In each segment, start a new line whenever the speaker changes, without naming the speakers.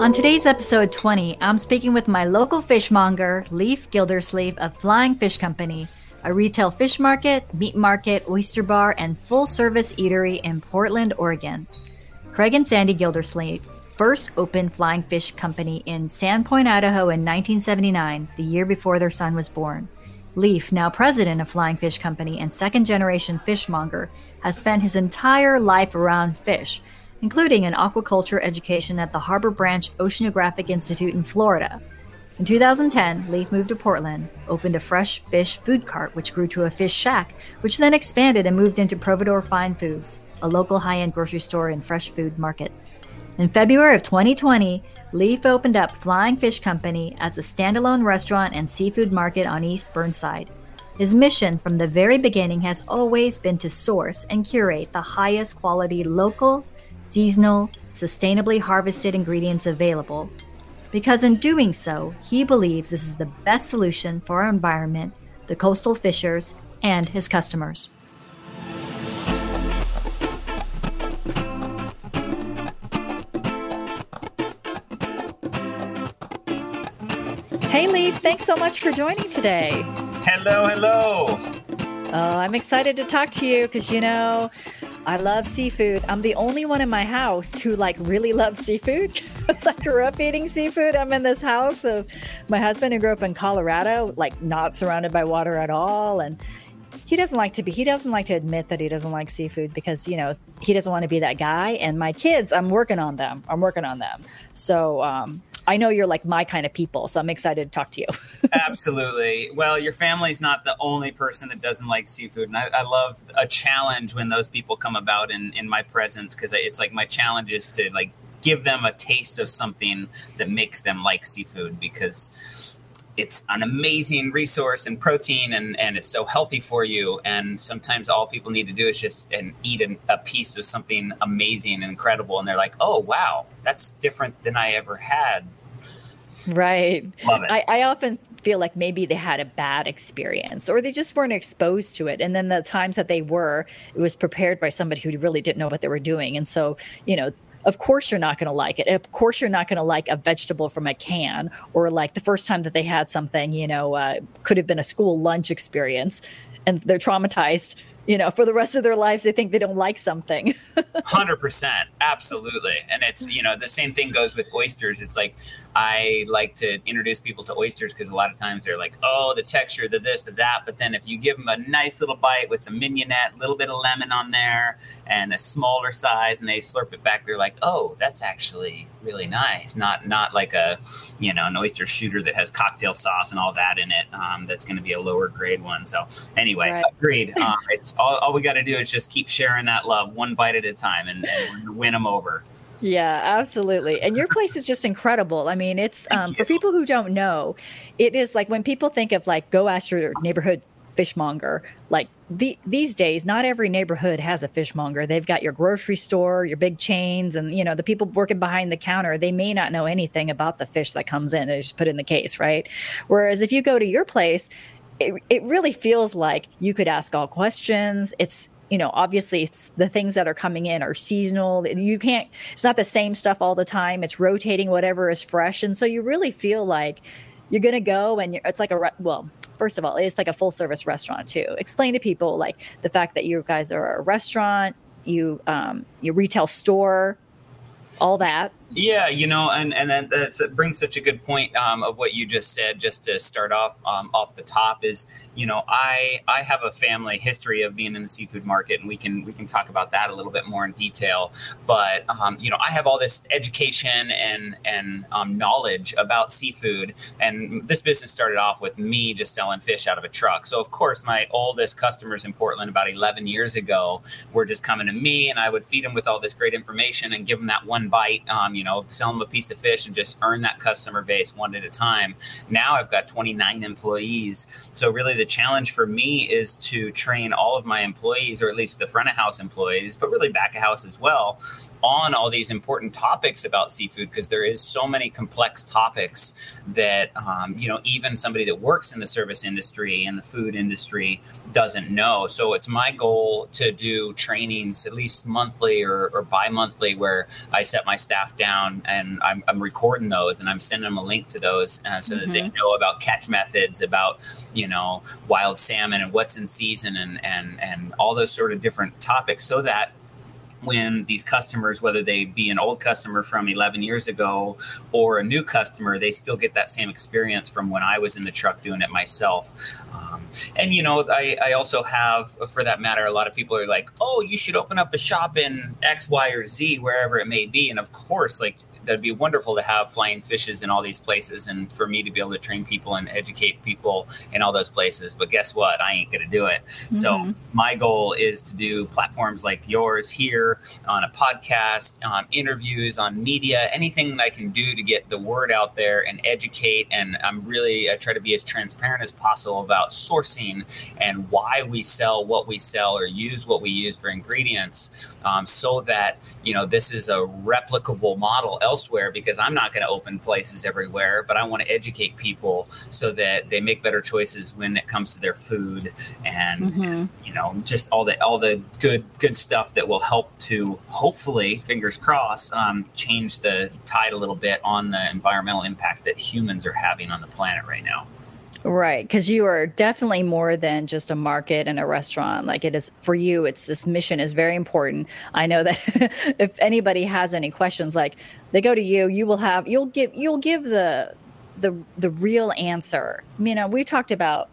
On today's episode 20, I'm speaking with my local fishmonger, Leif Gildersleeve of Flying Fish Company, a retail fish market, meat market, oyster bar, and full service eatery in Portland, Oregon. Craig and Sandy Gildersleeve first opened Flying Fish Company in Sandpoint, Idaho in 1979, the year before their son was born. Leif, now president of Flying Fish Company and second generation fishmonger, has spent his entire life around fish, including an aquaculture education at the Harbor Branch Oceanographic Institute in Florida. In 2010, Leif moved to Portland, opened a fresh fish food cart, which grew to a fish shack, which then expanded and moved into Providore Fine Foods, a local high end grocery store and fresh food market. In February of 2020, Leif opened up Flying Fish Company as a standalone restaurant and seafood market on East Burnside. His mission from the very beginning has always been to source and curate the highest quality local, seasonal, sustainably harvested ingredients available. Because in doing so, he believes this is the best solution for our environment, the coastal fishers, and his customers. Hey, Leif, thanks so much for joining today.
Hello, hello.
Oh, I'm excited to talk to you because, you know, I love seafood. I'm the only one in my house who like really loves seafood. Because I grew up eating seafood. I'm in this house of my husband who grew up in Colorado, like not surrounded by water at all. And he doesn't like to be, he doesn't like to admit that he doesn't like seafood because, you know, he doesn't want to be that guy. And my kids, I'm working on them. I'm working on them. So, um, I know you're like my kind of people, so I'm excited to talk to you.
Absolutely. Well, your family's not the only person that doesn't like seafood, and I, I love a challenge when those people come about in in my presence because it's like my challenge is to like give them a taste of something that makes them like seafood because it's an amazing resource and protein and, and it's so healthy for you and sometimes all people need to do is just and eat an, a piece of something amazing and incredible and they're like oh wow that's different than i ever had
right
Love it.
I, I often feel like maybe they had a bad experience or they just weren't exposed to it and then the times that they were it was prepared by somebody who really didn't know what they were doing and so you know of course you're not going to like it. Of course you're not going to like a vegetable from a can or like the first time that they had something, you know, uh, could have been a school lunch experience and they're traumatized you know, for the rest of their lives, they think they don't like something.
Hundred percent, absolutely, and it's you know the same thing goes with oysters. It's like I like to introduce people to oysters because a lot of times they're like, oh, the texture, the this, the that, but then if you give them a nice little bite with some mignonette, a little bit of lemon on there, and a smaller size, and they slurp it back, they're like, oh, that's actually really nice. Not not like a you know an oyster shooter that has cocktail sauce and all that in it. Um, that's going to be a lower grade one. So anyway, right. agreed. Um, it's all, all we got to do is just keep sharing that love one bite at a time and, and win them over.
Yeah, absolutely. And your place is just incredible. I mean, it's um, for people who don't know, it is like when people think of like go ask your neighborhood fishmonger. Like the, these days, not every neighborhood has a fishmonger. They've got your grocery store, your big chains, and you know the people working behind the counter. They may not know anything about the fish that comes in. They just put in the case, right? Whereas if you go to your place, it, it really feels like you could ask all questions. It's you know obviously it's the things that are coming in are seasonal. You can't it's not the same stuff all the time. It's rotating whatever is fresh. And so you really feel like you're going to go and it's like a well first of all it's like a full service restaurant too. Explain to people like the fact that you guys are a restaurant you um you retail store all that
yeah, you know, and and that that brings such a good point um, of what you just said. Just to start off um, off the top is, you know, I I have a family history of being in the seafood market, and we can we can talk about that a little bit more in detail. But um, you know, I have all this education and and um, knowledge about seafood, and this business started off with me just selling fish out of a truck. So of course, my oldest customers in Portland about 11 years ago were just coming to me, and I would feed them with all this great information and give them that one bite. Um, you you know, sell them a piece of fish and just earn that customer base one at a time. Now I've got 29 employees. So really the challenge for me is to train all of my employees, or at least the front of house employees, but really back of house as well, on all these important topics about seafood because there is so many complex topics that um, you know even somebody that works in the service industry and the food industry doesn't know. So it's my goal to do trainings at least monthly or, or bi-monthly where I set my staff down and I'm, I'm recording those and I'm sending them a link to those uh, so mm-hmm. that they mm-hmm. know about catch methods, about you know wild salmon and what's in season and and and all those sort of different topics, so that when these customers, whether they be an old customer from 11 years ago or a new customer, they still get that same experience from when I was in the truck doing it myself. Um, and, you know, I, I also have, for that matter, a lot of people are like, oh, you should open up a shop in X, Y, or Z, wherever it may be. And of course, like that'd be wonderful to have flying fishes in all these places and for me to be able to train people and educate people in all those places. But guess what? I ain't going to do it. Mm-hmm. So my goal is to do platforms like yours here on a podcast, um, interviews on media, anything that I can do to get the word out there and educate. And I'm really I try to be as transparent as possible about sourcing and why we sell what we sell or use what we use for ingredients, um, so that you know this is a replicable model elsewhere because I'm not going to open places everywhere, but I want to educate people so that they make better choices when it comes to their food and mm-hmm. you know just all the all the good good stuff that will help to hopefully fingers crossed um, change the tide a little bit on the environmental impact that humans are having on the planet right now.
Right, because you are definitely more than just a market and a restaurant. Like it is for you, it's this mission is very important. I know that if anybody has any questions, like they go to you, you will have you'll give you'll give the the the real answer. You know, we talked about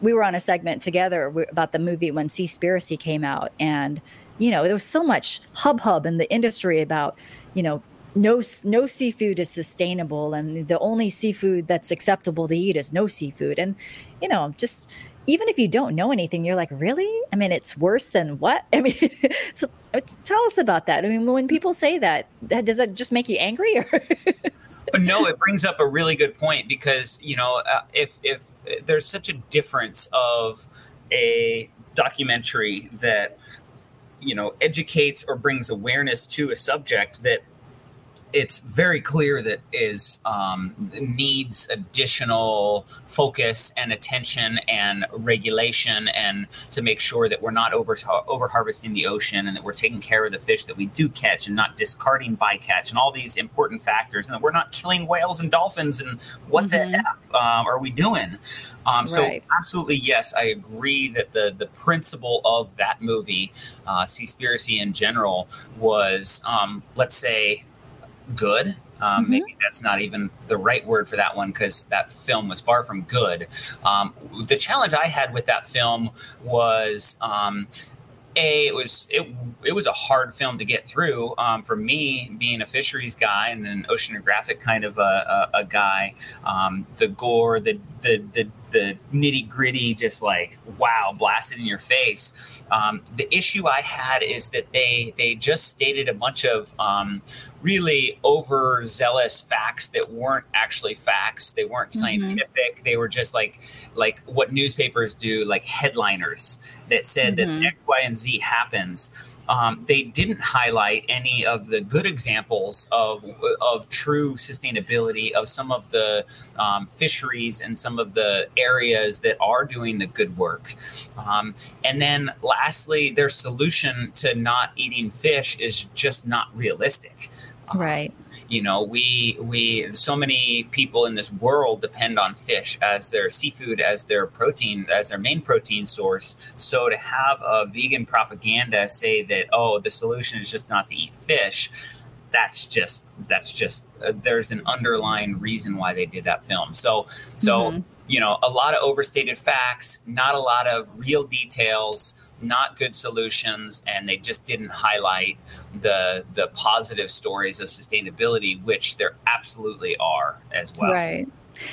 we were on a segment together about the movie when Seaspiracy came out, and you know there was so much hub hub in the industry about you know no no seafood is sustainable and the only seafood that's acceptable to eat is no seafood. And you know just even if you don't know anything you're like really? I mean it's worse than what? I mean so uh, tell us about that. I mean when people say that, that does that just make you angry or?
No it brings up a really good point because you know uh, if if there's such a difference of a documentary that you know educates or brings awareness to a subject that it's very clear that is um, needs additional focus and attention and regulation and to make sure that we're not over over harvesting the ocean and that we're taking care of the fish that we do catch and not discarding bycatch and all these important factors and that we're not killing whales and dolphins and what mm-hmm. the f um, are we doing um, so right. absolutely yes i agree that the the principle of that movie uh, seaspiracy in general was um, let's say good. Um, mm-hmm. Maybe that's not even the right word for that one because that film was far from good. Um, the challenge I had with that film was um, a it was it it was a hard film to get through um, for me being a fisheries guy and an oceanographic kind of a, a, a guy um, the gore the the the, the nitty gritty just like wow blasted in your face um, the issue i had is that they they just stated a bunch of um, really overzealous facts that weren't actually facts they weren't mm-hmm. scientific mm-hmm. they were just like like what newspapers do like headliners that said mm-hmm. that x y and z happens um, they didn't highlight any of the good examples of of true sustainability of some of the um, fisheries and some of the areas that are doing the good work. Um, and then, lastly, their solution to not eating fish is just not realistic.
Right.
You know, we we so many people in this world depend on fish as their seafood, as their protein, as their main protein source. So to have a vegan propaganda say that oh, the solution is just not to eat fish, that's just that's just uh, there's an underlying reason why they did that film. So so mm-hmm. you know, a lot of overstated facts, not a lot of real details not good solutions and they just didn't highlight the the positive stories of sustainability which there absolutely are as well
right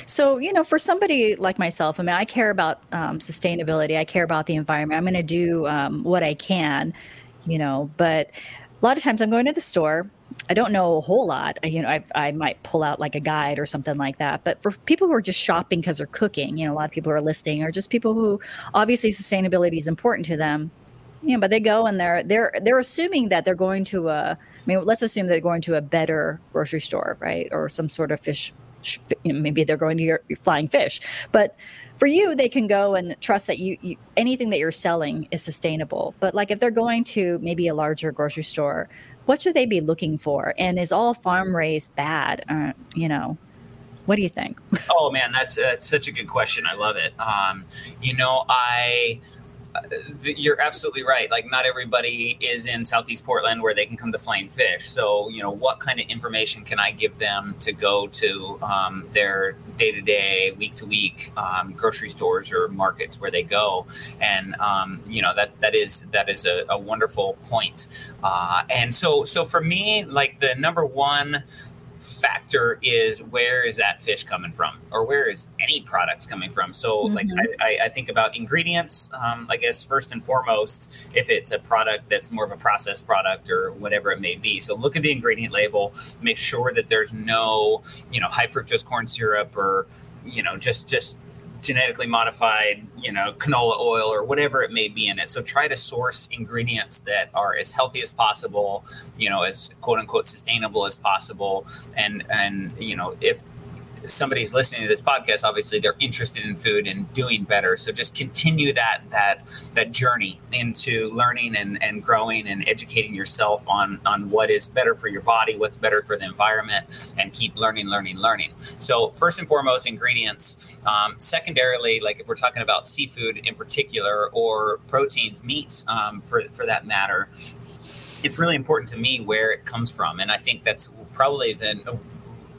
so, you know, for somebody like myself, I mean, I care about um, sustainability. I care about the environment. I'm going to do um, what I can, you know, but a lot of times I'm going to the store I don't know a whole lot. I, You know, I, I might pull out like a guide or something like that. But for people who are just shopping because they're cooking, you know, a lot of people are listing, or just people who obviously sustainability is important to them. You know, but they go and they're they're they're assuming that they're going to a. I mean, let's assume they're going to a better grocery store, right, or some sort of fish. Maybe they're going to your flying fish, but for you they can go and trust that you, you, anything that you're selling is sustainable but like if they're going to maybe a larger grocery store
what should they be looking for? And is all farm raised bad? Uh, you know, what do you think?
oh man, that's, that's such a good question. I love it. Um, you know, I you're absolutely right. Like, not everybody is in Southeast Portland where they can come to Flying Fish. So, you know, what kind of information can I give them to go to um, their day to day, week to week grocery stores or markets where they go? And um, you know that that is that is a, a wonderful point. Uh, and so, so for me, like the number one factor is where is that fish coming from or where is any products coming from so mm-hmm. like I, I, think about ingredients um, i guess first and foremost if it's a product that's more of a processed product or whatever it may be so look at the ingredient label make sure that there's no you know high fructose corn syrup or you know just just genetically modified, you know, canola oil or whatever it may be in it. So try to source ingredients that are as healthy as possible, you know, as quote unquote sustainable as possible. And and you know, if somebody's listening to this podcast obviously they're interested in food and doing better. So just continue that that that journey into learning and, and growing and educating yourself on on what is better for your body what's better for the environment and keep learning learning learning. So first and foremost ingredients. Um, secondarily like if we're talking about seafood in particular or proteins meats um, for for that matter it's really important to me where it comes from. And i think that's probably the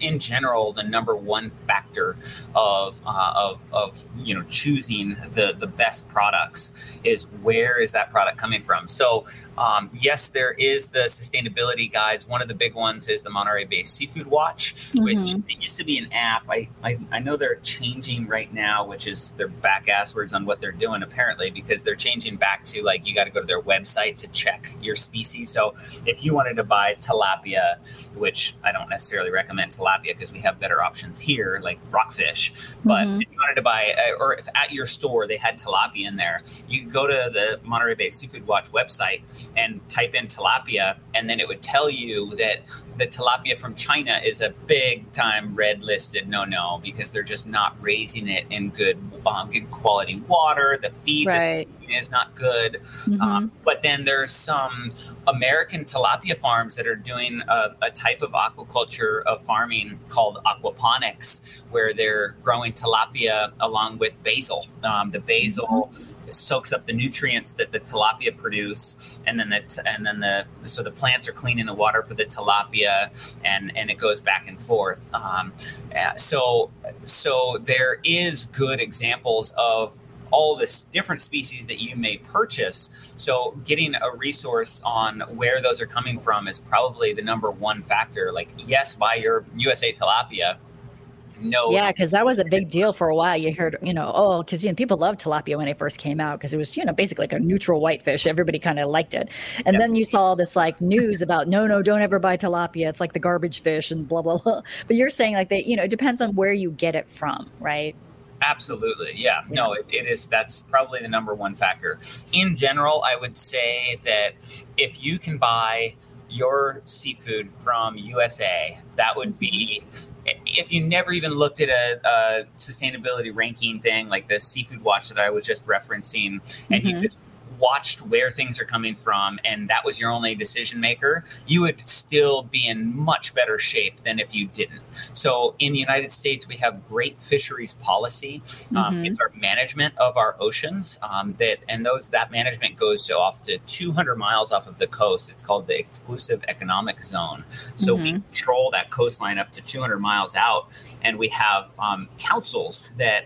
in general the number one factor of uh, of of you know choosing the the best products is where is that product coming from. So um, yes, there is the sustainability guides. One of the big ones is the Monterey Bay Seafood Watch, mm-hmm. which it used to be an app. I, I, I know they're changing right now, which is they're back asswards on what they're doing apparently because they're changing back to like you got to go to their website to check your species. So if you wanted to buy tilapia, which I don't necessarily recommend tilapia because we have better options here like rockfish, but mm-hmm. if you wanted to buy uh, or if at your store they had tilapia in there, you could go to the Monterey Bay Seafood Watch website and type in tilapia, and then it would tell you that the tilapia from China is a big time red listed no no because they're just not raising it in good um, good quality water. The feed right. Is not good. Mm-hmm. Um, but then there's some American tilapia farms that are doing a, a, type of aquaculture of farming called aquaponics, where they're growing tilapia along with basil. Um, the basil mm-hmm. soaks up the nutrients that the tilapia produce, and then the and then the so the plants are cleaning the water for the tilapia, and and it goes back and forth. Um, so so there is good examples of all this different species that you may purchase. So getting a resource on where those are coming from is probably the number one factor. Like, yes, buy your USA tilapia. No.
Yeah, because that was a big deal for a while. You heard, you know, oh, because you know people loved tilapia when it first came out because it was, you know, basically like a neutral whitefish. Everybody kind of liked it, and then you saw this like news about no, no, don't ever buy tilapia. It's like the garbage fish and blah blah blah. But you're saying like that, you know, it depends on where you get it from, right?
Absolutely. Yeah. No, it, it is. That's probably the number one factor. In general, I would say that if you can buy your seafood from USA, that would be. If you never even looked at a, a sustainability ranking thing like the seafood watch that I was just referencing, and mm-hmm. you just watched where things are coming from and that was your only decision maker, you would still be in much better shape than if you didn't. So in the United States, we have great fisheries policy. Um, mm-hmm. It's our management of our oceans um, that, and those that management goes to off to 200 miles off of the coast. It's called the exclusive economic zone. So mm-hmm. we control that coastline up to 200 miles out, and we have um, councils that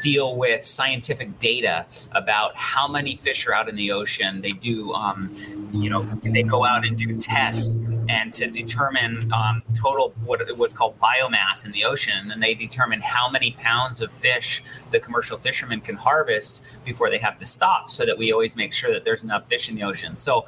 deal with scientific data about how many fish are out in the ocean. They do, um, you know, they go out and do tests and to determine um, total what, what's called biomass in the ocean, and they determine how many pounds of fish the commercial fishermen can harvest before they have to stop, so that we always make sure that there's enough fish in the ocean. So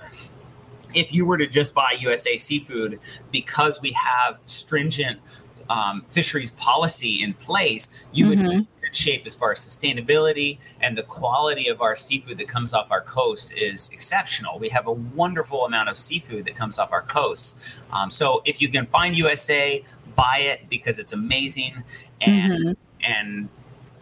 if you were to just buy USA seafood because we have stringent um, fisheries policy in place, you mm-hmm. would good shape as far as sustainability and the quality of our seafood that comes off our coast is exceptional. We have a wonderful amount of seafood that comes off our coast. Um, so if you can find USA, buy it because it's amazing and mm-hmm. and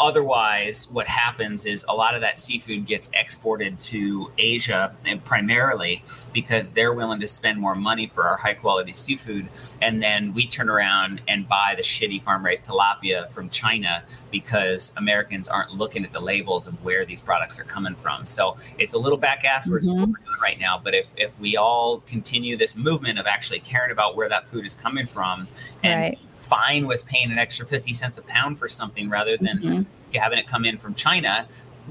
otherwise, what happens is a lot of that seafood gets exported to Asia and primarily because they're willing to spend more money for our high quality seafood. And then we turn around and buy the shitty farm raised tilapia from China because Americans aren't looking at the labels of where these products are coming from. So it's a little back ass mm-hmm. right now. But if, if we all continue this movement of actually caring about where that food is coming from and right. fine with paying an extra 50 cents a pound for something rather than mm-hmm. Having it come in from China,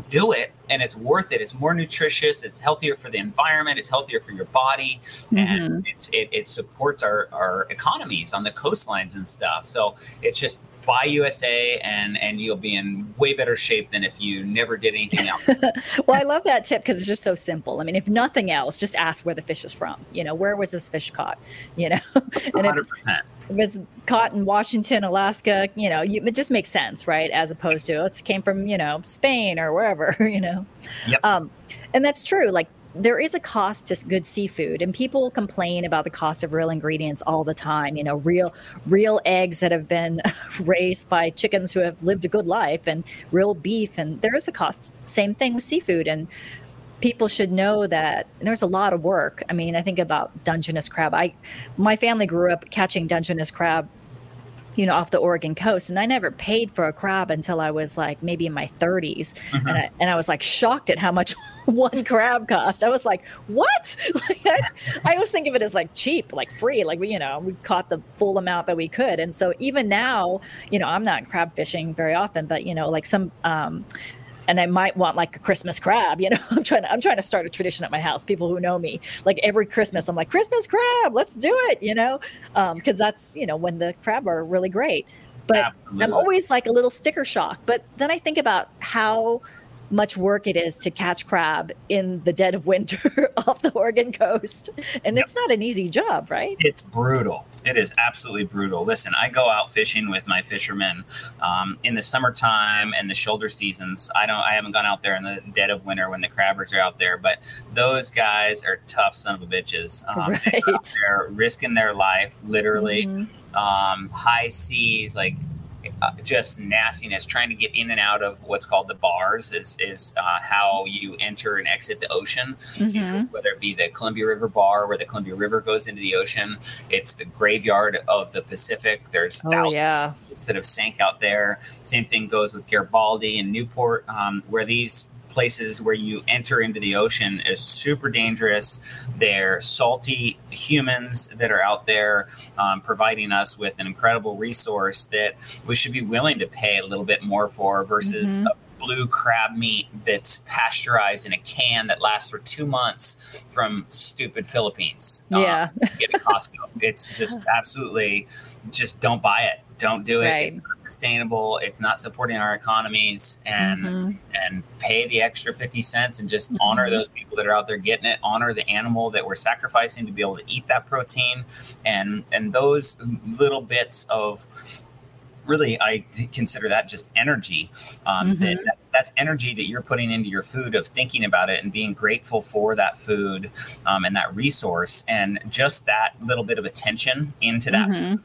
do it and it's worth it. It's more nutritious. It's healthier for the environment. It's healthier for your body, mm-hmm. and it, it supports our, our economies on the coastlines and stuff. So it's just buy USA and and you'll be in way better shape than if you never did anything else.
well, I love that tip because it's just so simple. I mean, if nothing else, just ask where the fish is from. You know, where was this fish caught? You know,
and 100%.
if it's caught in Washington, Alaska, you know, you, it just makes sense, right? As opposed to it came from you know Spain or wherever, you know.
Yep. Um,
and that's true. Like there is a cost to good seafood and people complain about the cost of real ingredients all the time you know real real eggs that have been raised by chickens who have lived a good life and real beef and there is a cost. Same thing with seafood and people should know that there's a lot of work. I mean i think about dungeness crab. I my family grew up catching dungeness crab you know, off the Oregon coast. And I never paid for a crab until I was like maybe in my 30s. Mm-hmm. And, I, and I was like shocked at how much one crab cost. I was like, what? Like, I, I always think of it as like cheap, like free. Like, we, you know, we caught the full amount that we could. And so even now, you know, I'm not crab fishing very often, but, you know, like some, um, and I might want like a Christmas crab. You know, I'm trying to I'm trying to start a tradition at my house. People who know me, like every Christmas, I'm like Christmas crab, let's do it. You know, because um, that's you know when the crab are really great. But Absolutely. I'm always like a little sticker shock. But then I think about how much work it is to catch crab in the dead of winter off the Oregon coast. And yep. it's not an easy job, right?
It's brutal. It is absolutely brutal. Listen, I go out fishing with my fishermen um, in the summertime and the shoulder seasons. I don't. I haven't gone out there in the dead of winter when the crabbers are out there, but those guys are tough son of a bitches. Um, right. They're risking their life, literally. Mm-hmm. Um, high seas, like uh, just nastiness. Trying to get in and out of what's called the bars is is uh, how you enter and exit the ocean. Mm-hmm. You know, whether it be the Columbia River Bar, where the Columbia River goes into the ocean, it's the graveyard of the Pacific. There's
oh, yeah.
that have sank out there. Same thing goes with Garibaldi and Newport, um, where these places where you enter into the ocean is super dangerous. They're salty humans that are out there um, providing us with an incredible resource that we should be willing to pay a little bit more for versus mm-hmm. a blue crab meat that's pasteurized in a can that lasts for two months from stupid Philippines.
Yeah.
Um, get at Costco. it's just absolutely just don't buy it don't do it. Right. It's not sustainable. It's not supporting our economies, and mm-hmm. and pay the extra fifty cents and just mm-hmm. honor those people that are out there getting it. Honor the animal that we're sacrificing to be able to eat that protein, and and those little bits of really I consider that just energy. Um, mm-hmm. that, that's, that's, energy that you're putting into your food of thinking about it and being grateful for that food um, and that resource, and just that little bit of attention into that mm-hmm.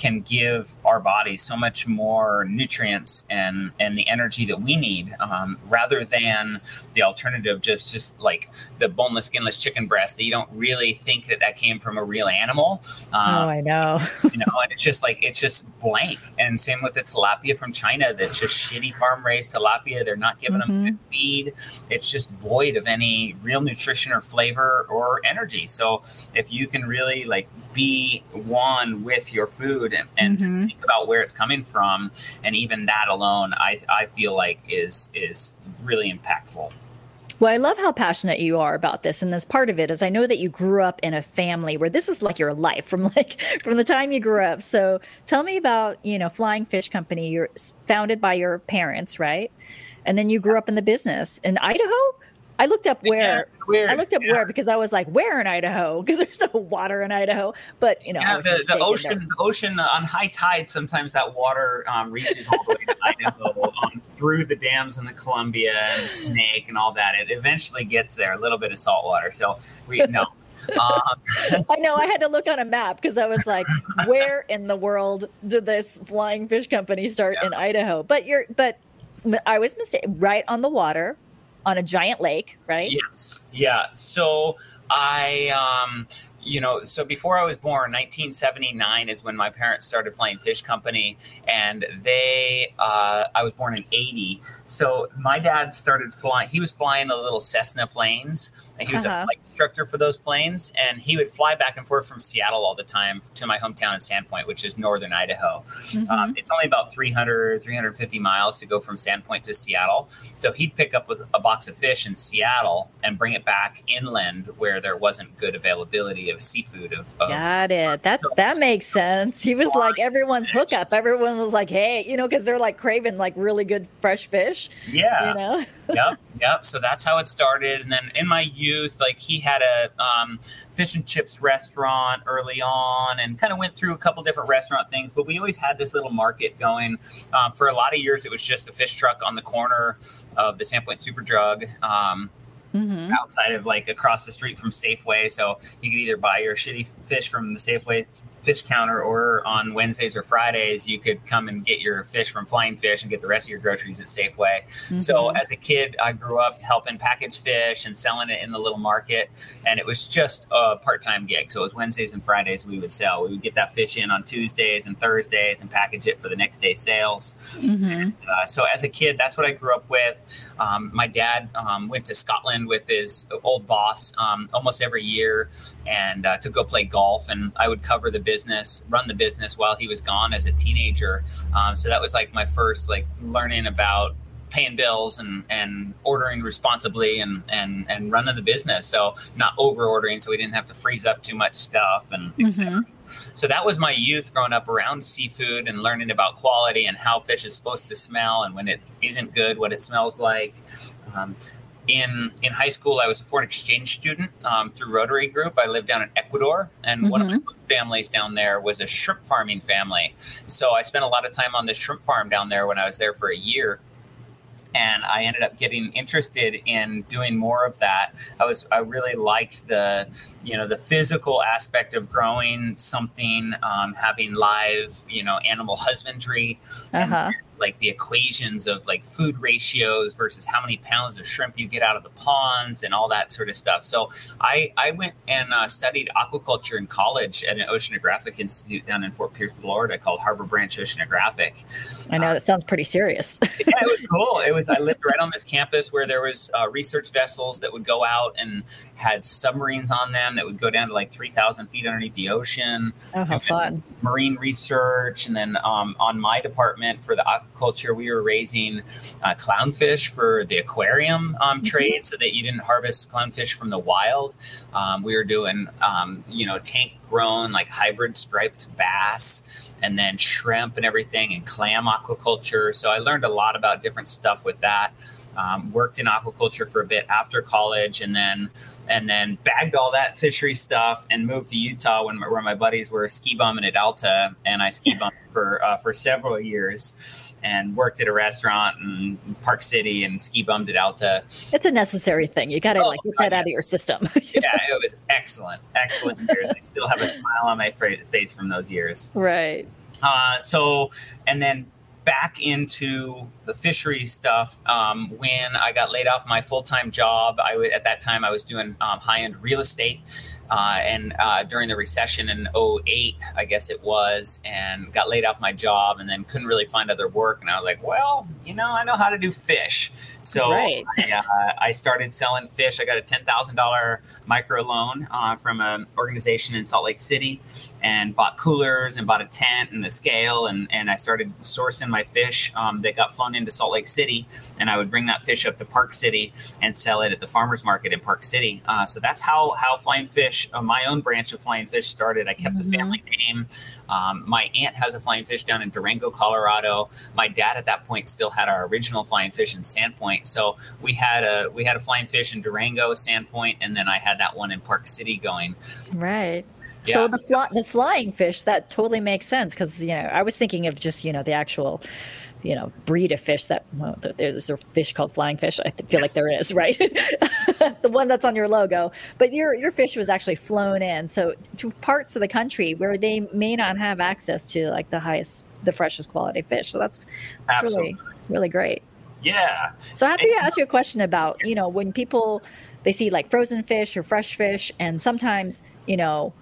Can give our body so much more nutrients and and the energy that we need um, rather than the alternative just just like the boneless skinless chicken breast that you don't really think that that came from a real animal.
Um, oh i know.
you know and it's just like it's just blank. And same with the tilapia from china that's just shitty farm raised tilapia. They're not giving mm-hmm. them good feed. It's just void of any real nutrition or flavor or energy. So if you can really like be one with your food and, and mm-hmm. think about where it's coming from and even that alone I, I feel like is is really impactful
well, I love how passionate you are about this, and as part of it is I know that you grew up in a family where this is like your life from like from the time you grew up. So tell me about you know Flying Fish Company. You're founded by your parents, right? And then you grew up in the business in Idaho. I looked up where. I looked up yeah. where because I was like, where in Idaho? Because there's no water in Idaho. But you know,
yeah, the, the ocean, the ocean on high tide, sometimes that water um, reaches all the way to Idaho um, through the dams in the Columbia and the Snake and all that. It eventually gets there. A little bit of salt water. So we know.
Um, I know. I had to look on a map because I was like, "Where in the world did this flying fish company start yeah. in Idaho?" But you're, but
I was mistaken. Right on the water, on a giant lake, right?
Yes. Yeah. So I um you know, so before I was born, 1979 is when my parents started Flying Fish Company, and they, uh, I was born in 80. So my dad started flying. He was flying the little Cessna planes, and he was uh-huh. a flight instructor for those planes. And he would fly back and forth from Seattle all the time to my hometown in Sandpoint, which is northern Idaho. Mm-hmm. Um, it's only about 300, 350 miles to go from Sandpoint to Seattle. So he'd pick up a box of fish in Seattle and bring it back inland where there wasn't good availability of seafood. Of, of
got it. That so, that makes sense. He was like everyone's hookup. Everyone was like, hey, you know, because they're like craving like really good fresh fish.
Yeah.
You know.
yep. Yep. So that's how it started. And then in my youth, like he had a um, fish and chips restaurant early on, and kind of went through a couple different restaurant things. But we always had this little market going. Um, for a lot of years, it was just a fish truck on the corner of the Sandpoint Superdrug. Um, mm-hmm. outside of like across the street from Safeway. So you could either buy your shitty fish from the Safeway fish counter or on Wednesdays or Fridays, you could come and get your fish from Flying Fish and get the rest of your groceries at Safeway. Mm-hmm. So as a kid, I grew up helping package fish and selling it in the little market. And it was just a part time gig. So it was Wednesdays and Fridays we would sell. We would get that fish in on Tuesdays and Thursdays and package it for the next day sales. Mm-hmm. Uh, so as a kid, that's what I grew up with. Um, my dad um, went to Scotland with his old boss um, almost every year and uh, to go play golf. And I would cover the business, run the business while he was gone as a teenager. Um, so that was like my first like learning about paying bills and and ordering responsibly and and and running the business. So not over ordering, so we didn't have to freeze up too much stuff and. Mm-hmm. So that was my youth growing up around seafood and learning about quality and how fish is supposed to smell and when it isn't good, what it smells like. Um, in in high school, I was a foreign exchange student um, through Rotary Group. I lived down in Ecuador, and mm-hmm. one of my mm-hmm. families down there was a shrimp farming family. So I spent a lot of time on the shrimp farm down there when I was there for a year and I ended up getting interested in doing more of that. I was I really liked the you know the physical aspect of growing something, um, having live you know animal husbandry, uh-huh. and, like the equations of like food ratios versus how many pounds of shrimp you get out of the ponds and all that sort of stuff. So I I went and uh, studied aquaculture in college at an oceanographic institute down in Fort Pierce, Florida, called Harbor Branch Oceanographic.
I know uh, that sounds pretty serious.
yeah, it was cool. It was I lived right on this campus where there was uh, research vessels that would go out and had submarines on them that would go down to like three thousand feet underneath the ocean.
Oh, how fun!
Marine research, and then um, on my department for the aquaculture, we were raising uh, clownfish for the aquarium um, mm-hmm. trade, so that you didn't harvest clownfish from the wild. Um, we were doing, um, you know, tank grown like hybrid striped bass and then shrimp and everything and clam aquaculture. So I learned a lot about different stuff with that. Um, worked in aquaculture for a bit after college, and then and then bagged all that fishery stuff and moved to Utah when where my buddies were ski bumming at Alta, and I ski bumped for uh, for several years, and worked at a restaurant in Park City and ski bummed at Alta.
It's a necessary thing. You got to oh, like get that out of your system.
yeah, it was excellent, excellent years. I still have a smile on my face from those years.
Right.
Uh, so, and then back into the fishery stuff um, when I got laid off my full time job. I would, at that time I was doing um, high end real estate, uh, and uh, during the recession in 08, I guess it was, and got laid off my job and then couldn't really find other work. And I was like, well, you know, I know how to do fish. So right. I, uh, I, started selling fish. I got a $10,000 micro loan uh, from an organization in Salt Lake City and bought coolers and bought a tent and the scale. And, and I started sourcing my fish um, that got flown into Salt Lake City. And I would bring that fish up to Park City and sell it at the farmer's market in Park City. Uh, so that's how, how Flying Fish uh, my own branch of flying fish started. I kept mm-hmm. the family name. Um, my aunt has a flying fish down in Durango, Colorado. My dad at that point still had our original flying fish in Sandpoint. So we had a we had a flying fish in Durango, Sandpoint, and then I had that one in Park City going.
Right. Yeah. So the fly, the flying fish that totally makes sense because you know I was thinking of just you know the actual you know breed of fish that well, there's a fish called flying fish i feel yes. like there is right the one that's on your logo but your your fish was actually flown in so to parts of the country where they may not have access to like the highest the freshest quality fish so that's that's Absolutely. really really great
Yeah.
So I have to ask you a question about, you know, when people they see like frozen fish or fresh fish, and sometimes, you know,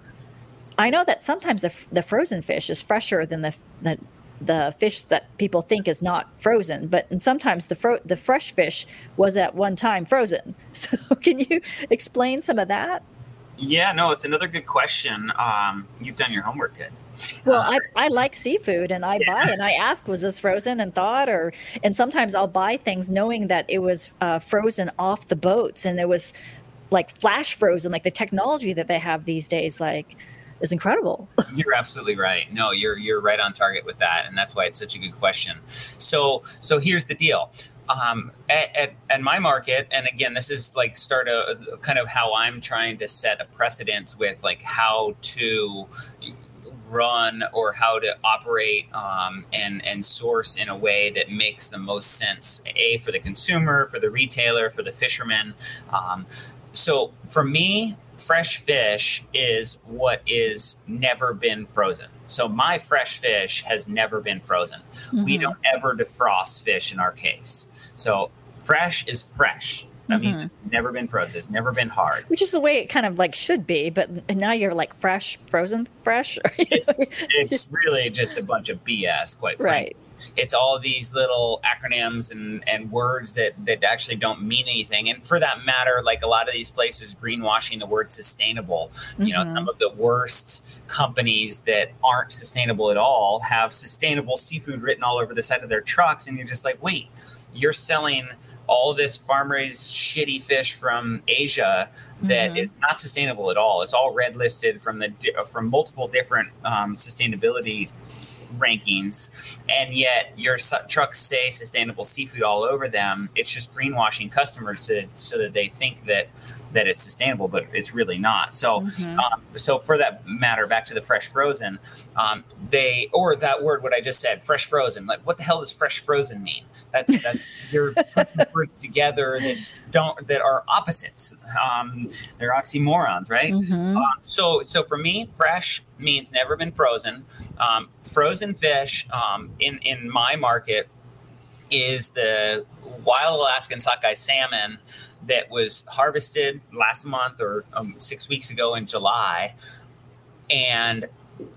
I know that sometimes the, the frozen fish is fresher than the, the the fish that people think is not frozen, but and sometimes the fro- the fresh fish was at one time frozen. So can you explain some of that?
Yeah, no, it's another good question. Um, you've done your homework good.
Well, uh, I, I like seafood and I yeah. buy and I ask, was this frozen and thawed or, and sometimes I'll buy things knowing that it was uh, frozen off the boats and it was like flash frozen, like the technology that they have these days. Like, is incredible.
you're absolutely right. No, you're you're right on target with that, and that's why it's such a good question. So so here's the deal. Um, at, at, at, my market, and again, this is like start a kind of how I'm trying to set a precedence with like how to run or how to operate um, and and source in a way that makes the most sense. A for the consumer, for the retailer, for the fisherman. Um, so for me, fresh fish is what is never been frozen. So my fresh fish has never been frozen. Mm-hmm. We don't ever defrost fish in our case. So fresh is fresh. That mm-hmm. means it's never been frozen. It's never been hard.
Which is the way it kind of like should be, but now you're like fresh, frozen, fresh.
it's, it's really just a bunch of BS, quite frankly. Right it's all these little acronyms and, and words that, that actually don't mean anything. And for that matter, like a lot of these places greenwashing the word sustainable, mm-hmm. you know, some mm-hmm. of the worst companies that aren't sustainable at all have sustainable seafood written all over the side of their trucks. And you're just like, wait, you're selling all this farm raised shitty fish from Asia that mm-hmm. is not sustainable at all. It's all red listed from the from multiple different um, sustainability rankings, and yet your trucks say sustainable seafood all over them. It's just greenwashing customers to so that they think that that it's sustainable, but it's really not. So, mm-hmm. um, so for that matter, back to the fresh frozen, um, they or that word what I just said, fresh frozen. Like, what the hell does fresh frozen mean? That's that's you're putting words together that don't that are opposites. Um, they're oxymorons, right? Mm-hmm. Uh, so so for me, fresh means never been frozen. Um, frozen fish um, in in my market is the wild Alaskan sockeye salmon that was harvested last month or um, six weeks ago in July and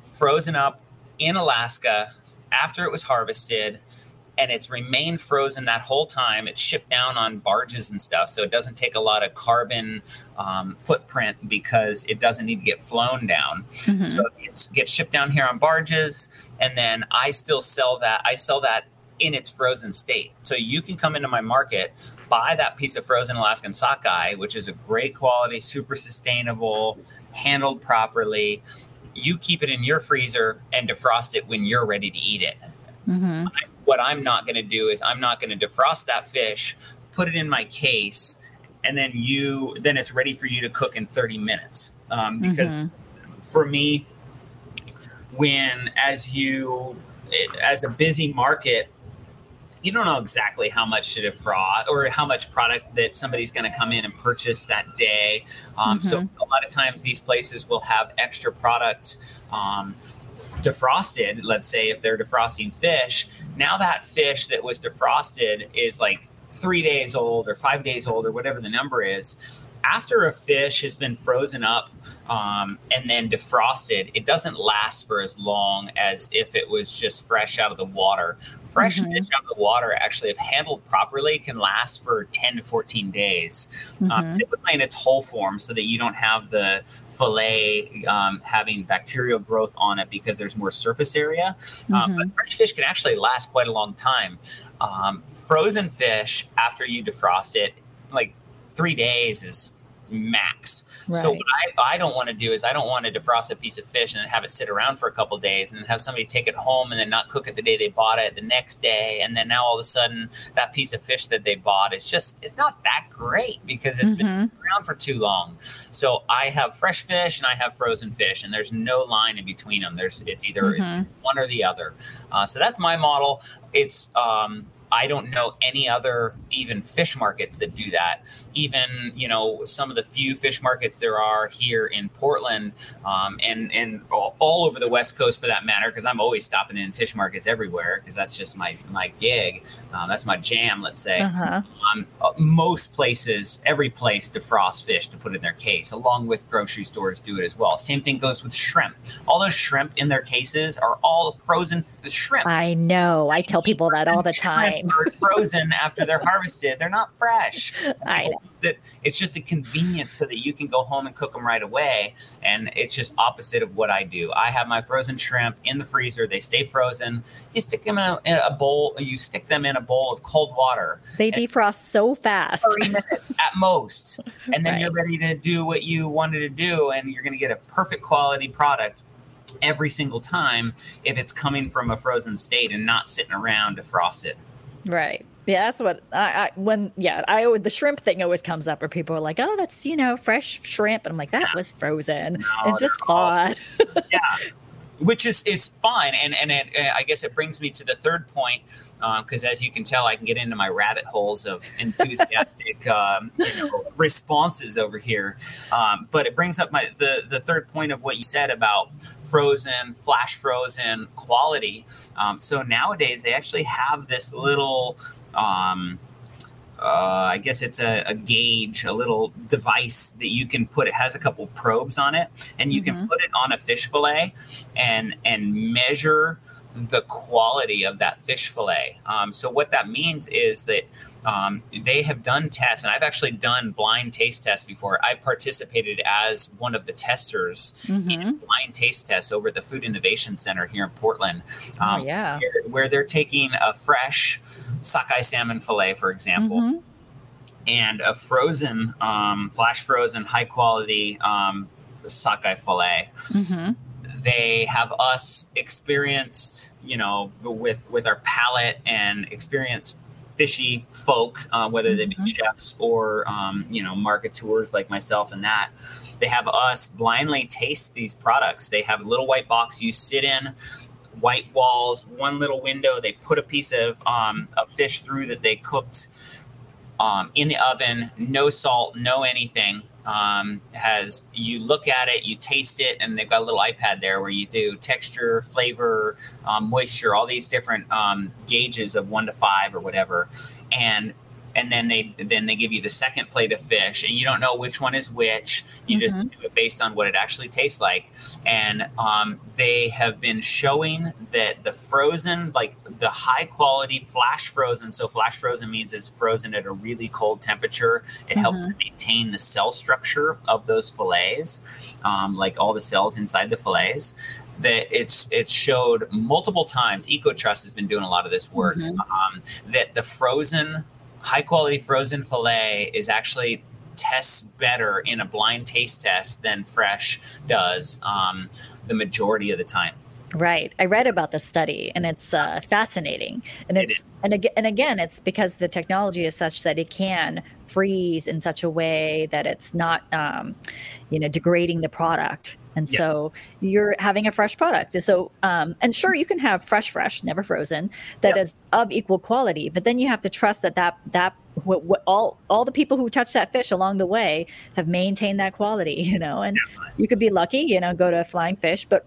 frozen up in Alaska after it was harvested and it's remained frozen that whole time. It's shipped down on barges and stuff, so it doesn't take a lot of carbon um, footprint because it doesn't need to get flown down. Mm-hmm. So it gets shipped down here on barges, and then I still sell that. I sell that in its frozen state. So you can come into my market, buy that piece of frozen Alaskan sockeye, which is a great quality, super sustainable, handled properly. You keep it in your freezer and defrost it when you're ready to eat it. Mm-hmm. I, what I'm not going to do is I'm not going to defrost that fish, put it in my case, and then you then it's ready for you to cook in 30 minutes. Um, because mm-hmm. for me, when as you as a busy market you don't know exactly how much to defraud or how much product that somebody's going to come in and purchase that day. Um, mm-hmm. So a lot of times these places will have extra product um, defrosted. Let's say if they're defrosting fish, now that fish that was defrosted is like three days old or five days old or whatever the number is after a fish has been frozen up um, and then defrosted, it doesn't last for as long as if it was just fresh out of the water. Fresh mm-hmm. fish out of the water, actually, if handled properly, can last for 10 to 14 days, um, mm-hmm. um, typically in its whole form, so that you don't have the fillet um, having bacterial growth on it because there's more surface area. Um, mm-hmm. but fresh fish can actually last quite a long time. Um, frozen fish, after you defrost it, like three days is max. Right. So what I, I don't want to do is I don't want to defrost a piece of fish and then have it sit around for a couple days and then have somebody take it home and then not cook it the day they bought it the next day and then now all of a sudden that piece of fish that they bought it's just it's not that great because it's mm-hmm. been around for too long. So I have fresh fish and I have frozen fish and there's no line in between them. There's it's either mm-hmm. it's one or the other. Uh, so that's my model. It's um, I don't know any other even fish markets that do that. Even you know some of the few fish markets there are here in Portland um, and and all, all, over the West Coast for that matter, because I'm always stopping in fish markets everywhere because that's just my my gig. Um, that's my jam. Let's say. Uh-huh. Um, uh, most places, every place defrost fish to put in their case, along with grocery stores do it as well. Same thing goes with shrimp. All those shrimp in their cases are all frozen f- shrimp.
I know. I tell people that all the time.
Frozen after they're harvested. They're not fresh.
I know.
That it's just a convenience so that you can go home and cook them right away. And it's just opposite of what I do. I have my frozen shrimp in the freezer. They stay frozen. You stick them in a, in a bowl. You stick them in a bowl of cold water.
They defrost so fast.
30 minutes at most. And then right. you're ready to do what you wanted to do. And you're going to get a perfect quality product every single time if it's coming from a frozen state and not sitting around defrosted.
Right. Yeah, that's what I, I when yeah I always the shrimp thing always comes up where people are like, oh, that's you know fresh shrimp, and I'm like, that yeah. was frozen. No, it's just odd.
yeah, which is is fine, and and it, uh, I guess it brings me to the third point because uh, as you can tell, I can get into my rabbit holes of enthusiastic um, you know, responses over here. Um, but it brings up my the the third point of what you said about frozen, flash frozen quality. Um, so nowadays they actually have this little. Uh, I guess it's a, a, gauge, a little device that you can put. It has a couple probes on it, and you mm-hmm. can put it on a fish fillet and and measure the quality of that fish fillet. Um, so what that means is that um, they have done tests, and I've actually done blind taste tests before. I've participated as one of the testers mm-hmm. in blind taste tests over at the Food Innovation Center here in Portland.
Oh, um, oh, yeah,
where, where, they're taking a fresh sockeye salmon fillet, for example. Mm-hmm. And a frozen, um, flash frozen, high quality um, sockeye fillet. Mm-hmm they have us experienced, you know, with with our palate and experienced fishy folk, uh, whether they be mm-hmm. chefs or um, you know marketeurs like myself and that. They have us blindly taste these products. They have a little white box you sit in, white walls, one little window. They put a piece of um, a fish through that they cooked um, in the oven, no salt, no anything um, has you look at it, you taste it, and they've got a little iPad there where you do texture, flavor, um, moisture, all these different um, gauges of one to five or whatever, and and then they then they give you the second plate of fish and you don't know which one is which you mm-hmm. just do it based on what it actually tastes like and um, they have been showing that the frozen like the high quality flash frozen so flash frozen means it's frozen at a really cold temperature it mm-hmm. helps maintain the cell structure of those fillets um, like all the cells inside the fillets that it's it's showed multiple times ecotrust has been doing a lot of this work mm-hmm. um, that the frozen high quality frozen filet is actually tests better in a blind taste test than fresh does um, the majority of the time.
Right. I read about the study and it's uh, fascinating. And it's it and again and again it's because the technology is such that it can freeze in such a way that it's not um, you know degrading the product. And yes. so you're having a fresh product. So um, and sure you can have fresh fresh never frozen that is of equal quality but then you have to trust that that that what, what, all all the people who touch that fish along the way have maintained that quality you know and you could be lucky you know go to a flying fish but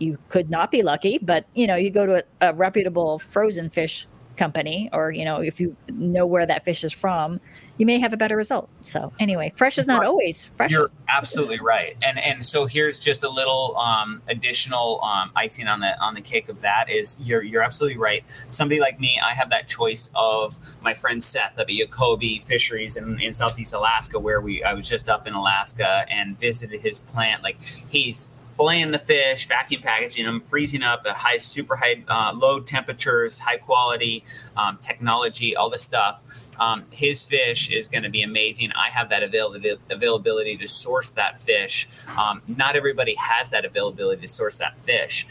you could not be lucky but you know you go to a, a reputable frozen fish company or you know if you know where that fish is from you may have a better result. So anyway fresh is not always fresh.
you're absolutely right. And and so here's just a little um, additional um, icing on the on the cake of that is you're you're absolutely right. Somebody like me i have that choice of my friend seth at Yakobi fisheries in, in southeast alaska where we i was just up in alaska and visited his plant. Like he's filleting the fish, vacuum packaging them, freezing up at high, super high, uh, low temperatures, high quality um, technology, all this stuff. Um, his fish is going to be amazing. I have that avail- availability to source that fish. Um, not everybody has that availability to source that fish.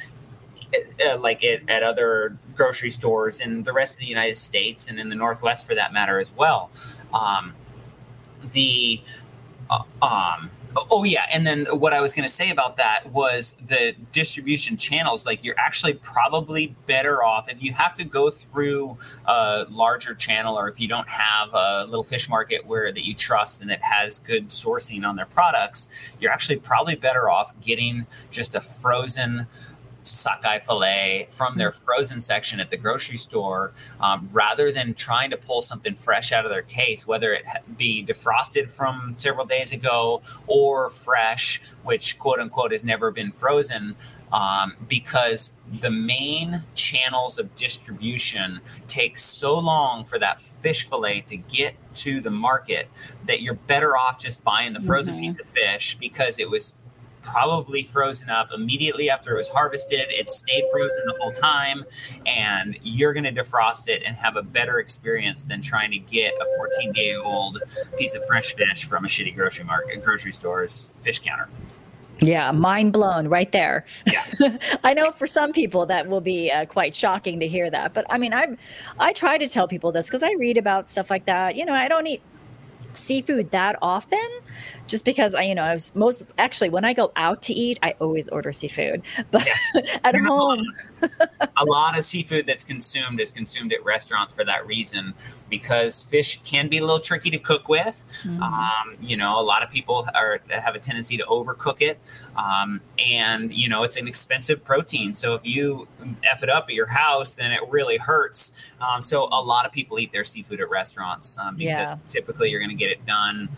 Uh, like it, at other grocery stores in the rest of the United States and in the Northwest for that matter as well. Um, the uh, um, Oh yeah, and then what I was going to say about that was the distribution channels. Like you're actually probably better off if you have to go through a larger channel, or if you don't have a little fish market where that you trust and it has good sourcing on their products. You're actually probably better off getting just a frozen sockeye fillet from their frozen section at the grocery store um, rather than trying to pull something fresh out of their case, whether it be defrosted from several days ago or fresh, which quote unquote has never been frozen. Um, because the main channels of distribution take so long for that fish fillet to get to the market that you're better off just buying the frozen mm-hmm. piece of fish because it was probably frozen up immediately after it was harvested. It stayed frozen the whole time, and you're going to defrost it and have a better experience than trying to get a 14 day old piece of fresh fish from a shitty grocery market, grocery store's fish counter.
Yeah, mind blown right there. Yeah. I know for some people that will be uh, quite shocking to hear that, but I mean, I'm I try to tell people this because I read about stuff like that. You know, I don't eat seafood that often just because I, you know, I was most actually when I go out to eat, I always order seafood. But yeah. at home,
a lot of seafood that's consumed is consumed at restaurants for that reason because fish can be a little tricky to cook with. Mm-hmm. Um, you know, a lot of people are have a tendency to overcook it, um, and you know, it's an expensive protein. So if you f it up at your house, then it really hurts. Um, so a lot of people eat their seafood at restaurants um, because yeah. typically you're going to get it done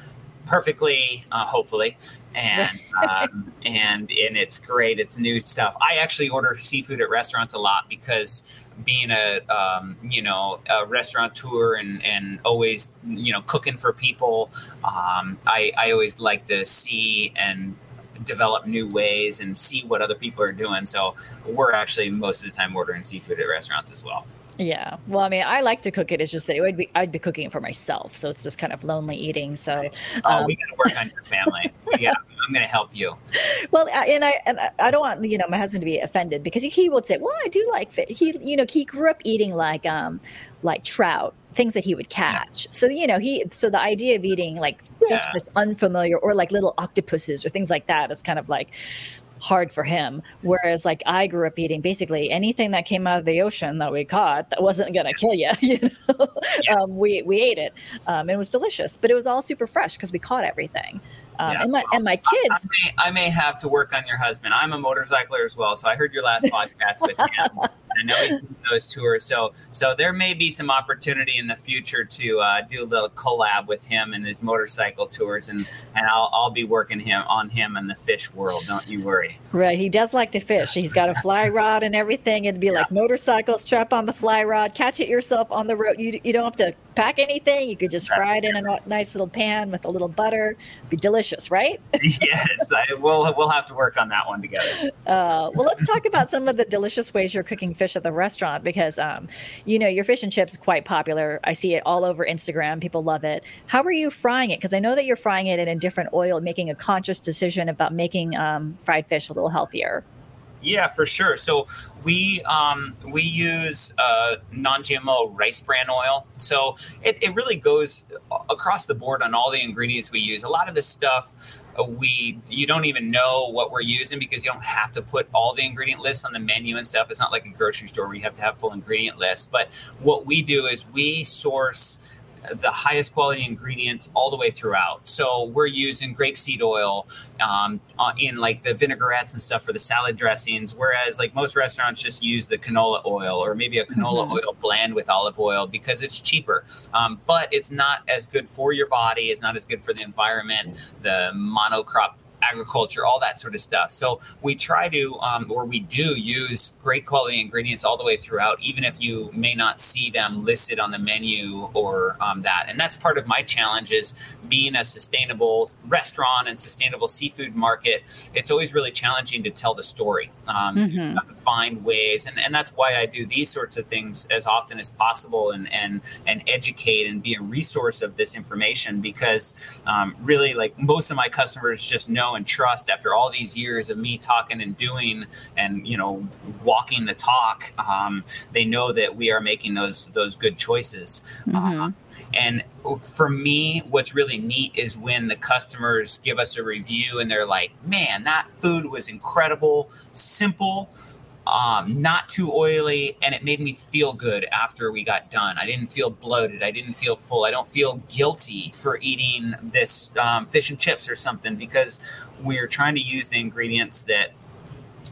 perfectly, uh, hopefully, and um, and and it's great. It's new stuff. I actually order seafood at restaurants a lot because being a um, you know a restaurateur and and always you know cooking for people, um, I I always like to see and develop new ways and see what other people are doing. So we're actually most of the time ordering seafood at restaurants as well.
Yeah. Well, I mean, I like to cook it. It's just that it would be I'd be cooking it for myself, so it's just kind of lonely eating. So,
oh, um, we got to work on your family. yeah, I'm going to help you.
Well, and I and I don't want you know my husband to be offended because he, he would say, "Well, I do like fish." He you know he grew up eating like um like trout things that he would catch. Yeah. So you know he so the idea of eating like fish yeah. that's unfamiliar or like little octopuses or things like that is kind of like hard for him. Whereas like I grew up eating basically anything that came out of the ocean that we caught that wasn't going to kill you. You know, yes. um, we we ate it. Um, it was delicious, but it was all super fresh because we caught everything. Um, yeah. and my and my kids. I,
I, may, I, may, have to work on your husband. I'm a motorcycler as well, so I heard your last podcast with him. I know he's doing those tours, so so there may be some opportunity in the future to uh, do a little collab with him and his motorcycle tours, and and I'll I'll be working him on him in the fish world. Don't you worry.
Right, he does like to fish. He's got a fly rod and everything. It'd be yeah. like motorcycles, strap on the fly rod, catch it yourself on the road. You you don't have to pack anything. You could just That's fry it in a nice little pan with a little butter. It'd be delicious, right?
yes, I, we'll we'll have to work on that one together.
Uh, well, let's talk about some of the delicious ways you're cooking fish fish at the restaurant because um, you know your fish and chips is quite popular. I see it all over Instagram. People love it. How are you frying it? Because I know that you're frying it in a different oil, making a conscious decision about making um, fried fish a little healthier.
Yeah, for sure. So we um, we use uh, non-GMO rice bran oil. So it, it really goes across the board on all the ingredients we use. A lot of the stuff uh, we you don't even know what we're using because you don't have to put all the ingredient lists on the menu and stuff. It's not like a grocery store where you have to have full ingredient lists. But what we do is we source the highest quality ingredients all the way throughout. So we're using grapeseed oil um, uh, in like the vinaigrettes and stuff for the salad dressings, whereas like most restaurants just use the canola oil or maybe a canola mm-hmm. oil blend with olive oil because it's cheaper. Um, but it's not as good for your body. It's not as good for the environment. The monocrop agriculture, all that sort of stuff. So we try to, um, or we do use great quality ingredients all the way throughout, even if you may not see them listed on the menu or um, that. And that's part of my challenge is being a sustainable restaurant and sustainable seafood market. It's always really challenging to tell the story, um, mm-hmm. find ways, and, and that's why I do these sorts of things as often as possible and and and educate and be a resource of this information because um, really, like most of my customers just know and trust after all these years of me talking and doing and you know walking the talk. Um, they know that we are making those those good choices. Mm-hmm. Uh, and for me, what's really neat is when the customers give us a review and they're like, "Man, that food was incredible, simple." Um, not too oily, and it made me feel good after we got done. I didn't feel bloated. I didn't feel full. I don't feel guilty for eating this um, fish and chips or something because we're trying to use the ingredients that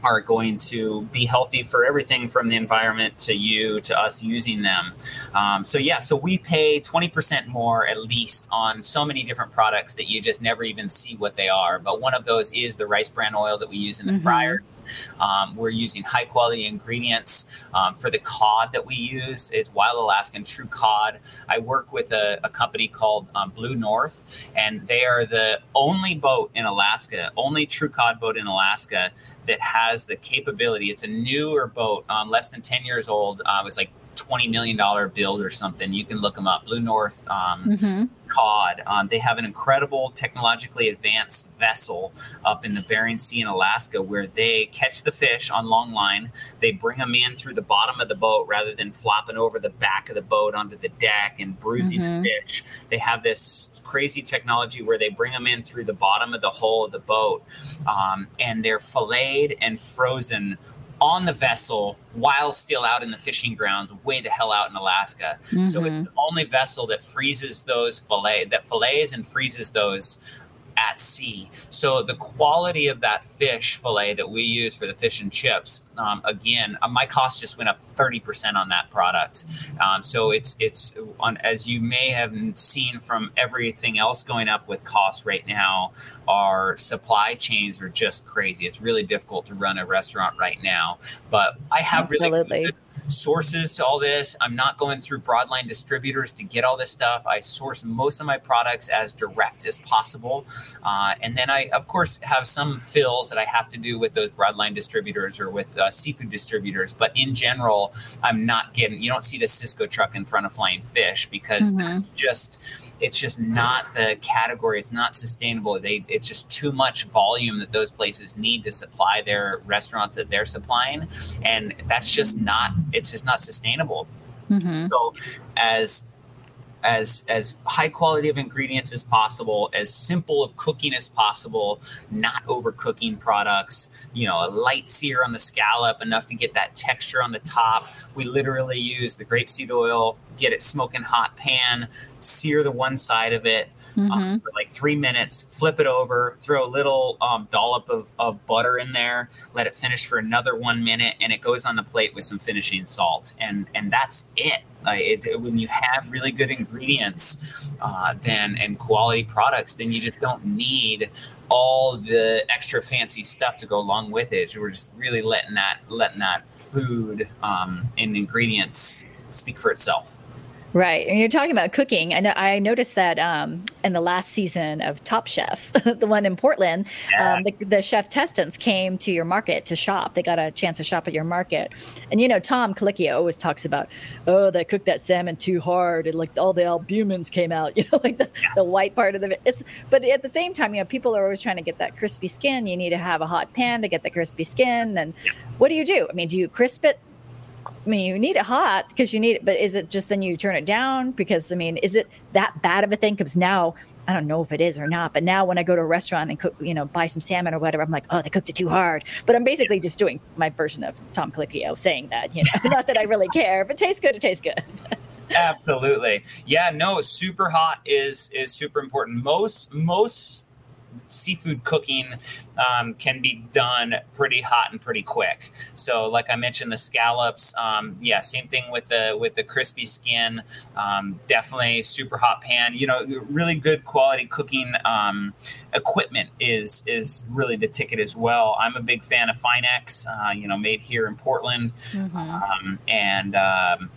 are going to be healthy for everything from the environment to you to us using them. Um, so yeah, so we pay 20% more at least on so many different products that you just never even see what they are. But one of those is the rice bran oil that we use in the mm-hmm. fryers. Um, we're using high quality ingredients um, for the cod that we use. It's wild Alaskan true cod. I work with a, a company called um, Blue North, and they are the only boat in Alaska, only true cod boat in Alaska that has the capability. It's a newer boat, um, less than 10 years old. Uh, it was like $20 million build or something. You can look them up. Blue North um, mm-hmm. Cod. Um, they have an incredible technologically advanced vessel up in the Bering Sea in Alaska where they catch the fish on long line. They bring them in through the bottom of the boat rather than flopping over the back of the boat onto the deck and bruising mm-hmm. the fish. They have this crazy technology where they bring them in through the bottom of the hull of the boat um, and they're filleted and frozen on the vessel while still out in the fishing grounds, way the hell out in Alaska. Mm-hmm. So it's mm-hmm. the only vessel that freezes those fillet that fillets and freezes those at sea. So the quality of that fish fillet that we use for the fish and chips, um, again, uh, my cost just went up 30% on that product. Um, so it's it's on as you may have seen from everything else going up with costs right now, our supply chains are just crazy. It's really difficult to run a restaurant right now. But I have Absolutely. really good sources to all this. I'm not going through broadline distributors to get all this stuff. I source most of my products as direct as possible. Uh, and then I, of course, have some fills that I have to do with those broadline distributors or with uh, seafood distributors. But in general, I'm not getting, you don't see the Sysco truck in front of flying fish because mm-hmm. that's just, it's just not the category. It's not sustainable. They, it's just too much volume that those places need to supply their restaurants that they're supplying. And that's just not it's just not sustainable. Mm-hmm. So as as as high quality of ingredients as possible, as simple of cooking as possible, not overcooking products. You know, a light sear on the scallop, enough to get that texture on the top. We literally use the grapeseed oil, get it smoking hot pan, sear the one side of it, mm-hmm. um, for like three minutes, flip it over, throw a little um, dollop of, of butter in there, let it finish for another one minute, and it goes on the plate with some finishing salt, and and that's it. Like it, when you have really good ingredients, uh, then and quality products, then you just don't need all the extra fancy stuff to go along with it. We're just really letting that letting that food um, and ingredients speak for itself.
Right. And you're talking about cooking. I know I noticed that um, in the last season of Top Chef, the one in Portland, yeah. um, the, the, cheftestants came to your market to shop. They got a chance to shop at your market. And you know, Tom Colicchio always talks about, oh, they cooked that salmon too hard and like all the albumins came out, you know, like the, yes. the white part of the it's but at the same time, you know, people are always trying to get that crispy skin. You need to have a hot pan to get the crispy skin. And yeah. what do you do? I mean, do you crisp it I mean, you need it hot because you need it, but is it just then you turn it down? Because I mean, is it that bad of a thing? Because now I don't know if it is or not, but now when I go to a restaurant and cook, you know, buy some salmon or whatever, I'm like, oh, they cooked it too hard. But I'm basically just doing my version of Tom Colicchio saying that, you know, not that I really care. but tastes good, it tastes good.
Absolutely. Yeah, no, super hot is is super important. Most most seafood cooking um, can be done pretty hot and pretty quick. So, like I mentioned, the scallops, um, yeah, same thing with the with the crispy skin. Um, definitely super hot pan. You know, really good quality cooking um, equipment is is really the ticket as well. I'm a big fan of Finex. Uh, you know, made here in Portland, mm-hmm. Um, and um,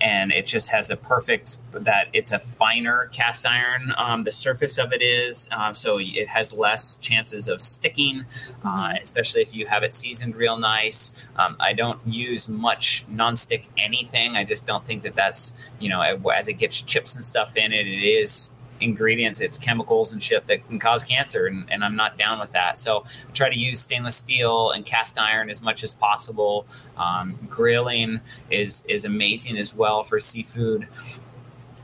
and it just has a perfect that it's a finer cast iron. the surface of it is uh, so it has less chances of sticking, uh, mm-hmm. especially if you have it seasoned real nice. Um, I don't use much nonstick anything. I just don't think that that's, you know, as it gets chips and stuff in it, it is ingredients, it's chemicals and shit that can cause cancer, and, and I'm not down with that. So I try to use stainless steel and cast iron as much as possible. Um, grilling is is amazing as well for seafood.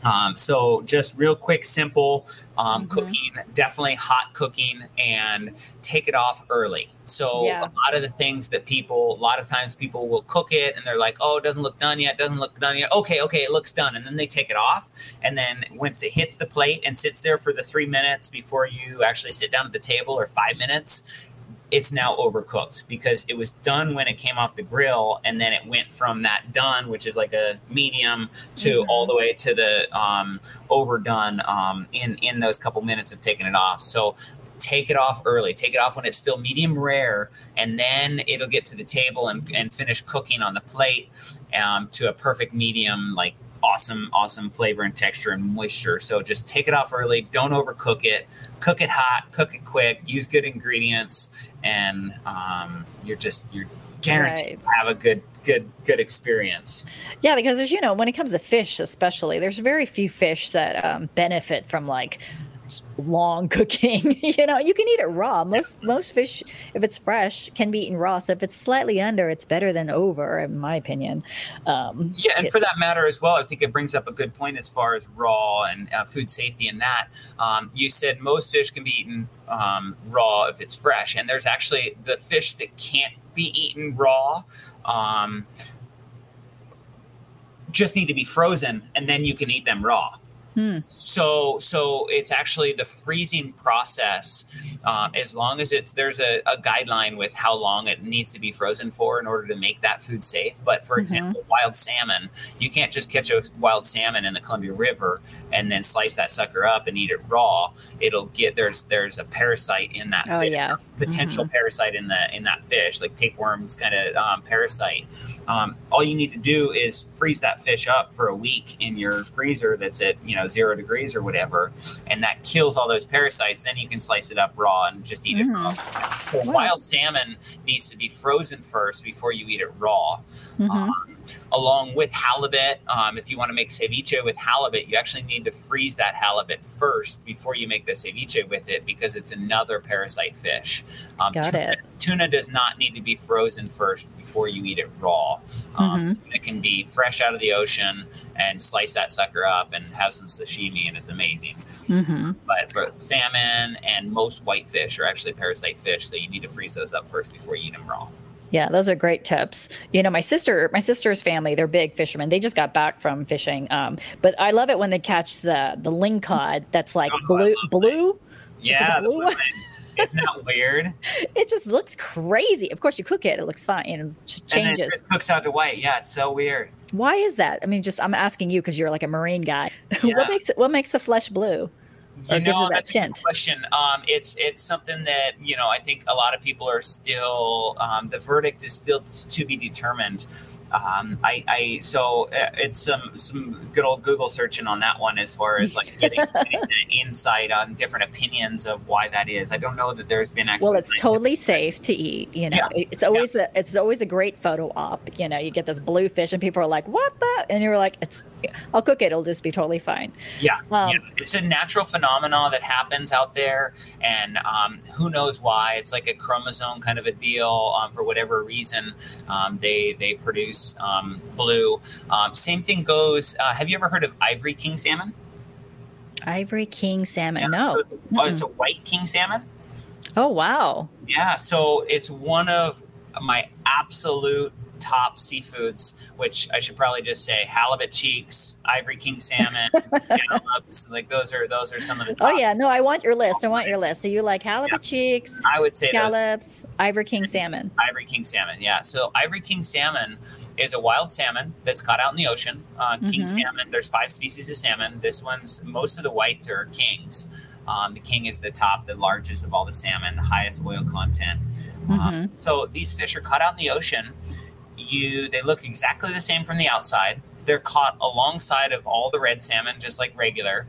Um, so just real quick, simple um, mm-hmm. cooking, definitely hot cooking, and take it off early. So yeah. a lot of the things that people, a lot of times people will cook it and they're like, oh, it doesn't look done yet, doesn't look done yet. Okay, okay, it looks done, and then they take it off, and then once it hits the plate and sits there for the three minutes before you actually sit down at the table or five minutes, it's now overcooked because it was done when it came off the grill and then it went from that done which is like a medium to mm-hmm. all the way to the um, overdone um, in in those couple minutes of taking it off so take it off early take it off when it's still medium rare and then it'll get to the table and, and finish cooking on the plate um, to a perfect medium like awesome, awesome flavor and texture and moisture. So just take it off early. Don't overcook it. Cook it hot. Cook it quick. Use good ingredients, and um, you're just you're guaranteed right. to have a good good good experience
yeah because there's you know when it comes to fish especially there's very few fish that um, benefit from like long cooking. you know, you can eat it raw. Most most fish, if it's fresh, can be eaten raw. So if it's slightly under, it's better than over, in my opinion.
Um, yeah, and for that matter as well, I think it brings up a good point as far as raw and uh, food safety and that. Um, you said most fish can be eaten um, raw if it's fresh, and there's actually the fish that can't be eaten raw um, just need to be frozen, and then you can eat them raw. Hmm. So, so it's actually the freezing process. Um, as long as it's there's a, a, guideline with how long it needs to be frozen for in order to make that food safe. But for mm-hmm. example, wild salmon, you can't just catch a wild salmon in the Columbia River and then slice that sucker up and eat it raw. It'll get there's there's a parasite in that.
Oh fish, yeah,
potential mm-hmm. parasite in the in that fish, like tapeworms kind of um, parasite. Um, all you need to do is freeze that fish up for a week in your freezer that's at you know zero degrees or whatever, and that kills all those parasites. Then you can slice it up raw and just eat mm-hmm. it raw. So wild salmon needs to be frozen first before you eat it raw. Mm-hmm. Um, along with halibut. Um, if you want to make ceviche with halibut, you actually need to freeze that halibut first before you make the ceviche with it because it's another parasite fish.
Um, Got
tuna,
it.
Tuna does not need to be frozen first before you eat it raw. Um, mm-hmm. It can be fresh out of the ocean and slice that sucker up and have some sashimi, and it's amazing. Mm-hmm. But for salmon and most whitefish are actually parasite fish, so you need to freeze those up first before you eat them raw.
Yeah, those are great tips. You know, my sister, my sister's family, they're big fishermen. They just got back from fishing. Um, but I love it when they catch the the lingcod that's like oh, blue blue.
Yeah, blue one. Isn't that weird?
it just looks crazy. Of course, you cook it; it looks fine. and it just changes. And it just
cooks out to white. Yeah, it's so weird.
Why is that? I mean, just I'm asking you because you're like a marine guy. Yeah. what makes it? What makes the flesh blue?
You know, that that's a question. Um, it's it's something that you know I think a lot of people are still. Um, the verdict is still to be determined. Um, I, I so uh, it's some some good old Google searching on that one as far as like getting, getting the insight on different opinions of why that is. I don't know that there's been actually.
Well, it's totally safe to eat. You know, yeah. it's always yeah. a it's always a great photo op. You know, you get this blue fish and people are like, "What the?" And you're like, "It's I'll cook it. It'll just be totally fine."
Yeah, um, yeah. it's a natural phenomenon that happens out there, and um, who knows why? It's like a chromosome kind of a deal. Um, for whatever reason, um, they they produce um, blue. Um, same thing goes. Uh, have you ever heard of ivory king salmon?
Ivory king salmon. Yeah, no,
so it's, a, it's, a, white king salmon.
Oh wow!
Yeah, so it's one of my absolute top seafoods, which I should probably just say halibut cheeks, ivory king salmon, scallops. Like those are those are some of the.
oh yeah, no, I want your list. I want your list. So you like halibut yeah. cheeks?
I would say
scallops, ivory king salmon.
Ivory king salmon, yeah. So ivory king salmon is a wild salmon that's caught out in the ocean. Uh, king mm-hmm. salmon. There's five species of salmon. This one's most of the whites are kings. Um, the king is the top, the largest of all the salmon, highest oil content. Um, mm-hmm. Um, so these fish are caught out in the ocean you they look exactly the same from the outside. They're caught alongside of all the red salmon, just like regular,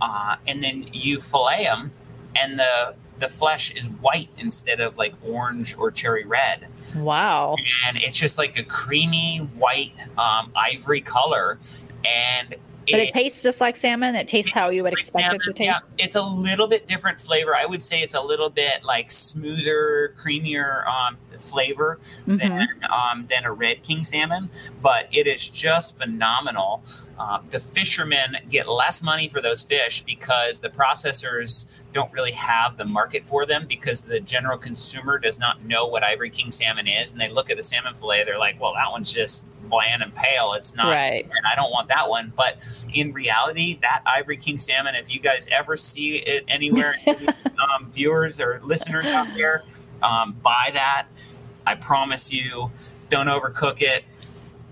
uh, and then you fillet them, and the the flesh is white instead of like orange or cherry red.
Wow!
And it's just like a creamy white um, ivory color, and
But it, it, tastes just like salmon. It tastes how you would like expect salmon. it to taste. Yeah,
it's a little bit different flavor. I would say it's a little bit like smoother, creamier um, flavor mm-hmm. than um, than a red king salmon. But it is just phenomenal. Uh, the fishermen get less money for those fish because the processors don't really have the market for them because the general consumer does not know what Ivory King salmon is, and they look at the salmon fillet. They're like, "Well, that one's just bland and pale. It's not, right. and I don't want that one. But in reality, that Ivory King salmon, if you guys ever see it anywhere, um, viewers or listeners out there, um, buy that. I promise you, don't overcook it.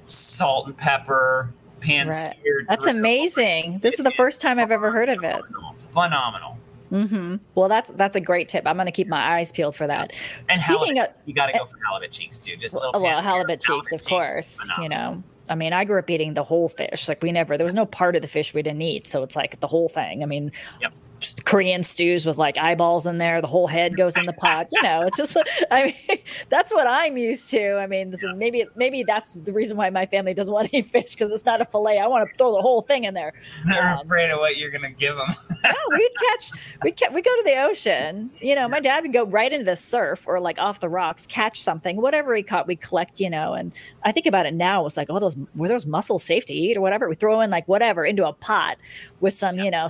Salt and pepper, pan right. seared.
That's amazing. This is the first time I've ever heard of it.
Phenomenal.
Mm-hmm. Well, that's that's a great tip. I'm going to keep my eyes peeled for that.
And Speaking halibut, of, you got to go for halibut cheeks too. Just a little.
Well, halibut cheeks, halibut of cheeks, course. You know, I mean, I grew up eating the whole fish. Like we never, there was no part of the fish we didn't eat. So it's like the whole thing. I mean, yep. Korean stews with like eyeballs in there. The whole head goes in the pot. You know, it's just I mean that's what I'm used to. I mean, maybe maybe that's the reason why my family doesn't want any fish because it's not a fillet. I want to throw the whole thing in there.
They're um, afraid of what you're gonna give them.
no, we'd catch we'd we go to the ocean. You know, my dad would go right into the surf or like off the rocks, catch something, whatever he caught, we collect. You know, and I think about it now. It's like, oh, those were those mussels safe to eat or whatever. We throw in like whatever into a pot with some, you know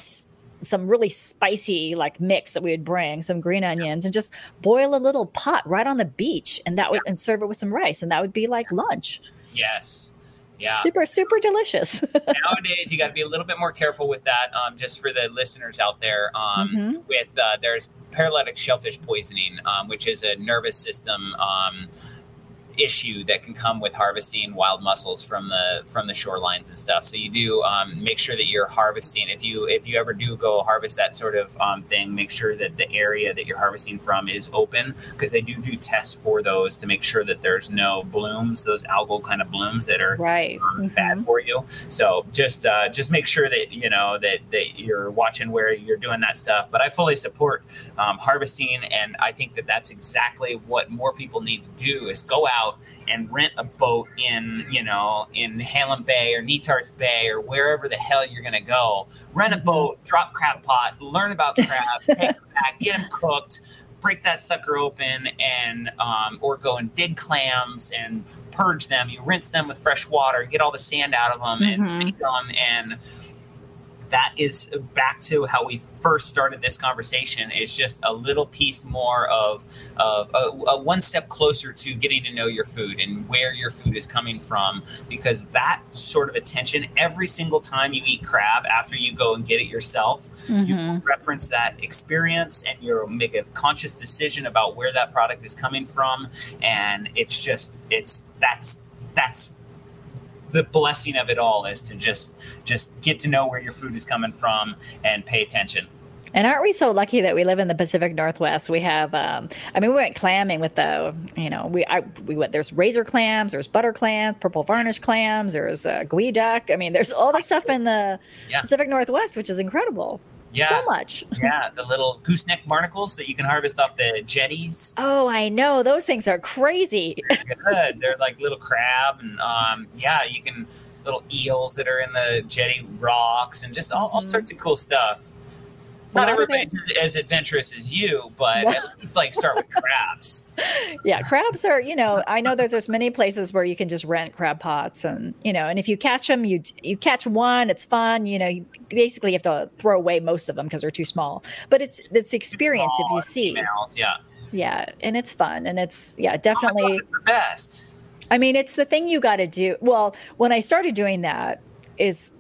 some really spicy like mix that we would bring, some green onions, and just boil a little pot right on the beach, and that would and serve it with some rice, and that would be like lunch.
Yes. Yeah.
Super, super delicious.
Nowadays, you got to be a little bit more careful with that. Um, just for the listeners out there, um, mm-hmm. with uh, there's paralytic shellfish poisoning, um, which is a nervous system um, issue that can come with harvesting wild mussels from the from the shorelines and stuff. So you do um, make sure that you're harvesting. If you if you ever do go harvest that sort of um, thing, make sure that the area that you're harvesting from is open because they do do tests for those to make sure that there's no blooms, those algal kind of blooms that are
right
um, mm-hmm. bad for you. So just uh, just make sure that you know that that you're watching where you're doing that stuff. But I fully support um, harvesting, and I think that that's exactly what more people need to do is go out out and rent a boat in, you know, in Halem Bay or Netarts Bay or wherever the hell you're going to go. Rent a mm-hmm. boat, drop crab pots, learn about crabs, take them back, get them cooked, break that sucker open and um, or go and dig clams and purge them you rinse them with fresh water get all the sand out of them mm-hmm. and make them and that is back to how we first started this conversation. It's just a little piece more of, of a, a, one step closer to getting to know your food and where your food is coming from. Because that sort of attention, every single time you eat crab after you go and get it yourself, mm-hmm. you reference that experience and you make a conscious decision about where that product is coming from. And it's just, it's that's that's the blessing of it all is to just just get to know where your food is coming from and pay attention.
And aren't we so lucky that we live in the Pacific Northwest? We have, um, I mean, we went clamming with the, you know, we I, we went. There's razor clams, there's butter clams, purple varnish clams, there's uh, geoduck. I mean, there's all the stuff in the yeah. Pacific Northwest, which is incredible yeah. so much.
yeah, the little gooseneck barnacles that you can harvest off the jetties.
Oh, I know. Those things are crazy.
They're good. They're like little crab, and um, yeah, you can little eels that are in the jetty rocks, and just all, mm-hmm. all sorts of cool stuff. Not everybody's as adventurous as you, but at least like start with crabs.
Yeah, crabs are, you know, I know that there's many places where you can just rent crab pots and, you know, and if you catch them, you you catch one, it's fun, you know, you basically have to throw away most of them because they're too small. But it's it's the experience it's if you see.
Females, yeah.
Yeah, and it's fun and it's yeah, definitely oh
it's the best.
I mean, it's the thing you got to do. Well, when I started doing that is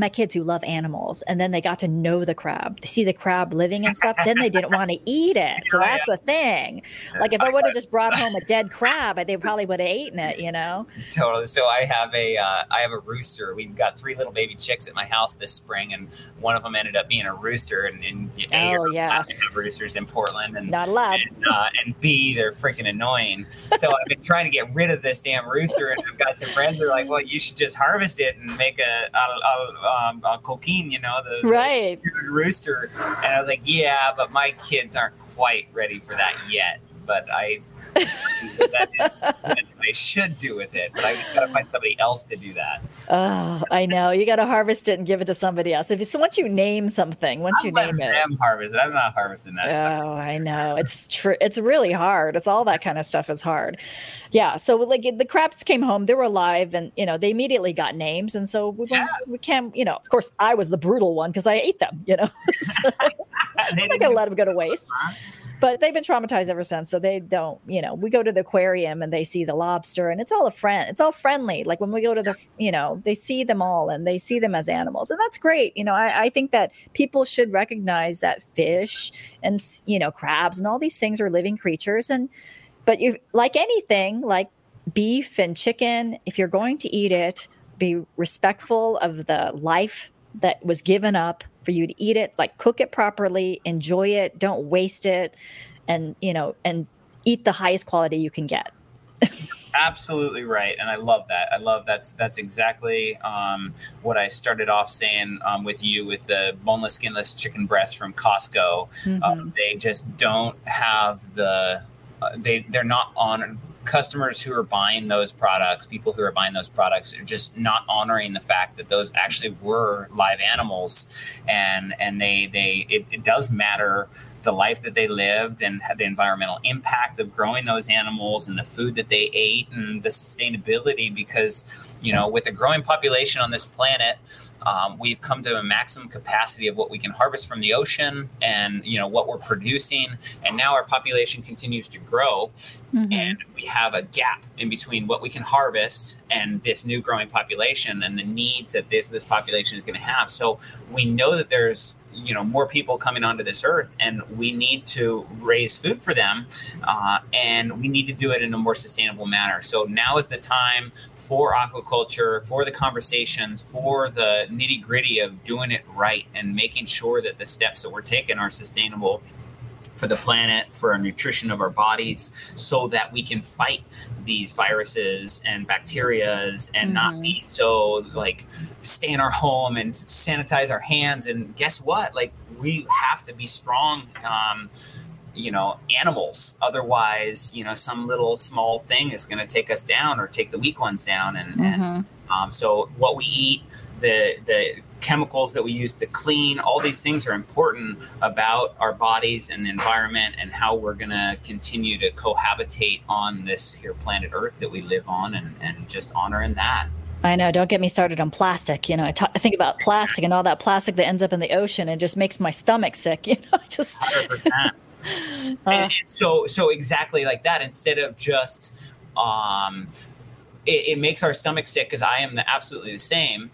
my kids who love animals and then they got to know the crab they see the crab living and stuff then they didn't want to eat it. So that's the thing. Like if i would have just brought home a dead crab they probably would have eaten it you know?
Totally. So i have a uh, I have a rooster. We've got three little baby chicks at my house this spring and one of them ended up being a rooster and, and
a, oh yeah.
Have roosters in portland and
not allowed.
and, uh, and b they're freaking annoying. So i've been trying to get rid of this damn rooster and i've got some friends that are like well you should just harvest it and make a, a, a um, uh, coq au vin, you know, the,
right.
the rooster. And I was like, yeah, but my kids aren't quite ready for that yet. But I that is what they should do with it. But I got to find somebody else to do that.
Oh, I know. You got to harvest it and give it to somebody else. If you, so once you name something, once
I'm
you name it,
them harvest it. I'm not harvesting that.
Oh,
stuff.
I know. It's true. It's really hard. It's all that kind of stuff is hard. Yeah. So like the crabs came home, they were alive, and you know they immediately got names, and so we
Yeah.
we can't. You know, of course, I was the brutal one because I ate them. You know, so I'm not gonna let them go to waste. But they've been traumatized ever since. So they don't, you know, we go to the aquarium and they see the lobster and it's all a friend. It's all friendly. Like when we go to the, you know, they see them all and they see them as animals. And that's great. You know, I, I think that people should recognize that fish and, you know, crabs and all these things are living creatures. And, but you, like anything, like beef and chicken, if you're going to eat it, be respectful of the life that was given up for you to eat it like cook it properly enjoy it don't waste it and you know and eat the highest quality you can get.
Absolutely right and i love that. I love that's that's exactly um, what i started off saying um, with you with the boneless skinless chicken breast from costco.
Mhm.
um, they just don't have the uh, they they're not on customers who are buying those products people who are buying those products are just not honoring the fact that those actually were live animals. And and they they it, it does matter the life that they lived and the environmental impact of growing those animals and the food that they ate and the sustainability because you know with a growing population on this planet um, we've come to a maximum capacity of what we can harvest from the ocean and you know what we're producing. And now our population continues to grow
Mhm.
and we have a gap in between what we can harvest and this new growing population and the needs that this this population is going to have so we know that there's you know more people coming onto this earth and we need to raise food for them uh, and we need to do it in a more sustainable manner so now is the time for aquaculture for the conversations for the nitty gritty of doing it right and making sure that the steps that we're taking are sustainable for the planet, for our nutrition of our bodies, so that we can fight these viruses and bacterias and not
Mhm.
be so like stay in our home and sanitize our hands. And guess what? Like we have to be strong. Um, you know animals otherwise you know some little small thing is going to take us down or take the weak ones down and, and
Mhm.
um, so what we eat, the the chemicals that we use to clean, all these things are important about our bodies and the environment and how we're going to continue to cohabitate on this here planet Earth that we live on, and and just honoring that.
I know. Don't get me started on plastic. You know, I think about plastic and all that plastic that ends up in the ocean and just makes my stomach sick. You know, just uh,
so so exactly like that instead of just um it, it makes our stomach sick because i am the, absolutely the same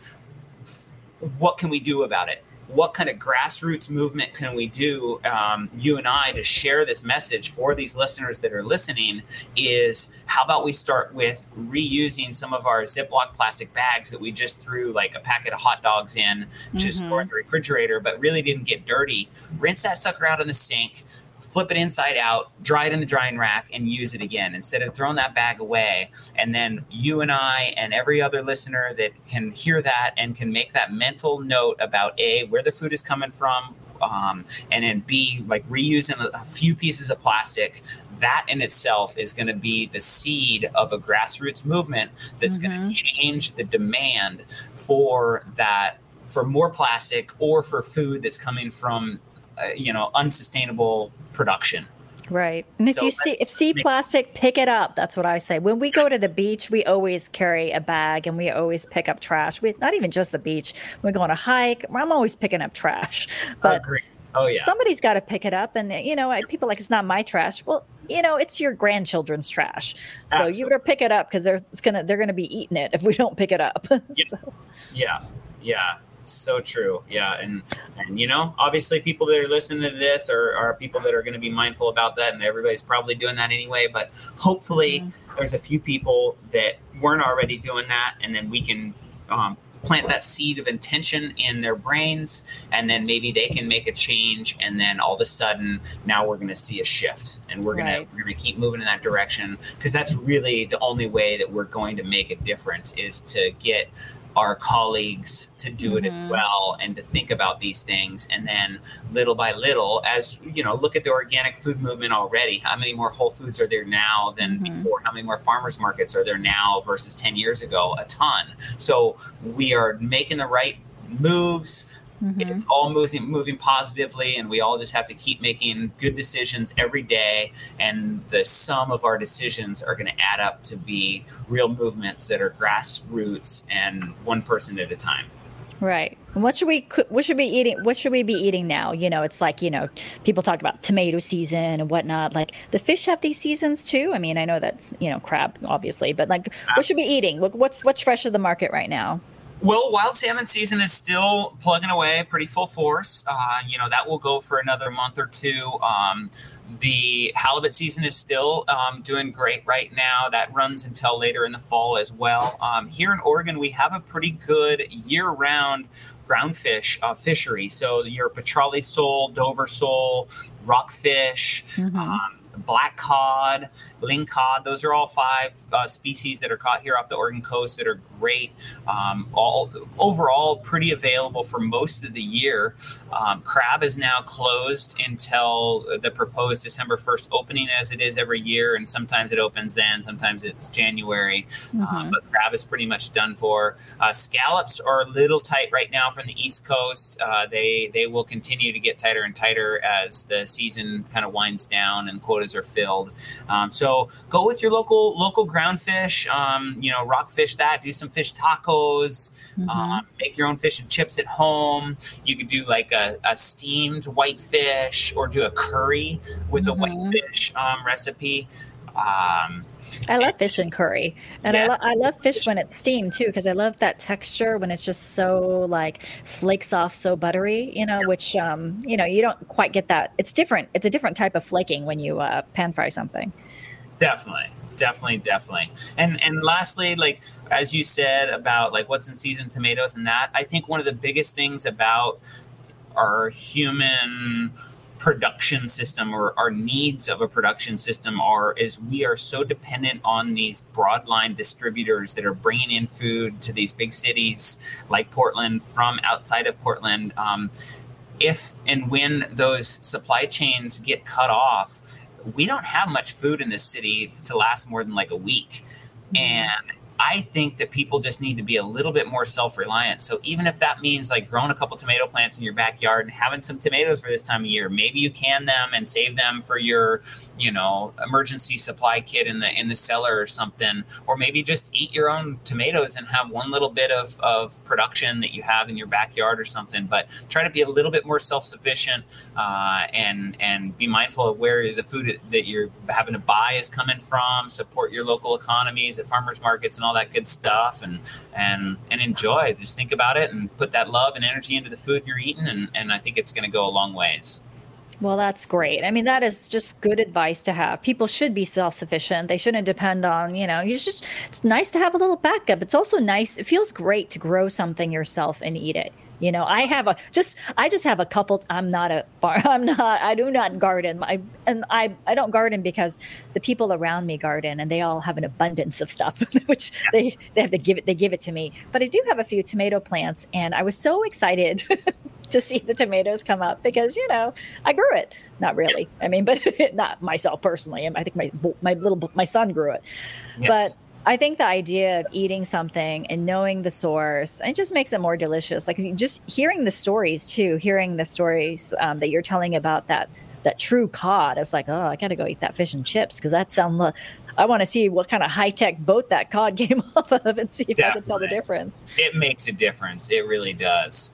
what can we do about it what kind of grassroots movement can we do um, you and i to share this message for these listeners that are listening is how about we start with reusing some of our ziploc plastic bags that we just threw like a packet of hot dogs in to
Mhm.
store in the refrigerator but really didn't get dirty rinse that sucker out in the sink flip it inside out, dry it in the drying rack, and use it again instead of throwing that bag away. And then you and I and every other listener that can hear that and can make that mental note about A, where the food is coming from. Um, and then B, like reusing a, a few pieces of plastic, that in itself is going to be the seed of a grassroots movement that's going
Mhm.
to change the demand for that for more plastic or for food that's coming from uh, you know unsustainable production
Right. And if
So
you see if see plastic, pick it up. That's what I say. When we go to the beach, we always carry a bag and we always pick up trash. We not even just the beach. When we go on a hike, I'm always picking up trash. But
oh yeah
somebody's got to pick it up and you know I- people like it's not my trash well you know it's your grandchildren's trash so you
Absolutely.
better pick it up because they're it's gonna they're gonna be eating it if we don't pick it up. So-
yeah yeah so true yeah and and you know obviously people that are listening to this are, are people that are going to be mindful about that and everybody's probably doing that anyway but hopefully
Mhm.
there's a few people that weren't already doing that and then we can um, plant that seed of intention in their brains and then maybe they can make a change and then all of a sudden now we're going to see a shift and we're gonna we're going to keep moving in that direction because that's really the only way that we're going to make a difference is to get our colleagues to do mm-hmm. it as mm-hmm. well and to think about these things and then little by little as you know look at the organic food movement already how many more whole foods are there now than mm-hmm. before how many more farmers markets are there now versus 10 years ago a ton so we are making the right moves Mm-hmm. It's all moving moving positively, and we all just have to keep making good decisions every day. And the sum of our decisions are going to add up to be real movements that are grassroots and one person at a time.
Right. What should we what should we eating what should we be eating now? You know, it's like, you know, people talk about tomato season and whatnot. Like the fish have these seasons too. I mean, I know that's, you know, crab obviously, but like Absolutely. what should we be eating? What's what's fresh at the market right now?
Well, wild salmon season is still plugging away pretty full force. Uh, you know, that will go for another month or two. Um, the halibut season is still um, doing great right now. That runs until later in the fall as well. Um, here in Oregon, we have a pretty good year round groundfish uh, fishery. So your petrale sole, Dover sole, rockfish. Mm-hmm. Um, black cod, ling cod. Those are all five uh, species that are caught here off the Oregon coast that are great. Um, all overall, pretty available for most of the year. Um, crab is now closed until the proposed December 1st opening, as it is every year, and sometimes it opens then, sometimes it's January. Um, mm-hmm. but crab is pretty much done for. Uh, scallops are a little tight right now from the East Coast. Uh, they they will continue to get tighter and tighter as the season kind of winds down and quotas are filled. Um, so go with your local local ground fish. Um, you know, rockfish that. Do some fish tacos. Mm-hmm. Um, make your own fish and chips at home. You could do like a, a steamed white fish or do a curry with mm-hmm. a white fish um, recipe. Um,
I love fish and curry, and yeah. I, lo- I love fish when it's steamed too because I love that texture when it's just so like flakes off so buttery, you know. Which um, you know you don't quite get that. It's different. It's a different type of flaking when you uh, pan fry something.
Definitely, definitely, definitely. And and lastly, like as you said about like what's in season tomatoes and that, I think one of the biggest things about our human production system or our needs of a production system are is we are so dependent on these broadline distributors that are bringing in food to these big cities like Portland from outside of Portland. Um, if and when those supply chains get cut off, we don't have much food in this city to last more than like a week. Mm-hmm. And I think that people just need to be a little bit more self reliant. So even if that means like growing a couple tomato plants in your backyard and having some tomatoes for this time of year, maybe you can them and save them for your, you know, emergency supply kit in the in the cellar or something. Or maybe just eat your own tomatoes and have one little bit of, of production that you have in your backyard or something. But try to be a little bit more self sufficient uh, and and be mindful of where the food that you're having to buy is coming from. Support your local economies at farmers markets and all that good stuff and and and enjoy. Just think about it and put that love and energy into the food you're eating, and and I think it's going to go a long ways.
Well, that's great. I mean, that is just good advice to have. People should be self sufficient. They shouldn't depend on, you know, you should, it's nice to have a little backup. It's also nice, it feels great to grow something yourself and eat it. You know, I have a just I just have a couple I'm not a farm I'm not I do not garden. I and I I don't garden because the people around me garden and they all have an abundance of stuff which they they have to give it they give it to me. But I do have a few tomato plants and I was so excited to see the tomatoes come up because you know I grew it. Not really. I mean, but not myself personally. I think my my little my son grew it. Yes. I think the idea of eating something and knowing the source, it just makes it more delicious. Like just hearing the stories too, hearing the stories um, that you're telling about that that true cod. I was like, oh, I got to go eat that fish and chips because that sounds. I want to see what kind of high tech boat that cod came off of and see if Definitely. I can tell the difference.
It makes a difference. It really does.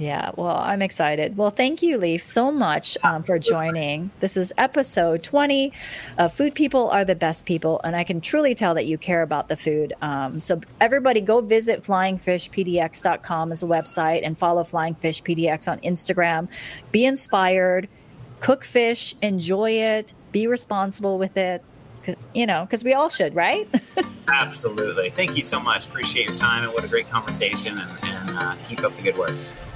Yeah, well, I'm excited. Well, thank you, Leif, so much um, for joining. This is episode 20 of Food People Are the Best People, and I can truly tell that you care about the food. Um, so, everybody, go visit flyingfishpdx.com as a website and follow Flying Fish PDX on Instagram. Be inspired, cook fish, enjoy it, be responsible with it. You know, because we all should, right?
Absolutely. Thank you so much. Appreciate your time and what a great conversation, and, and uh, keep up the good work.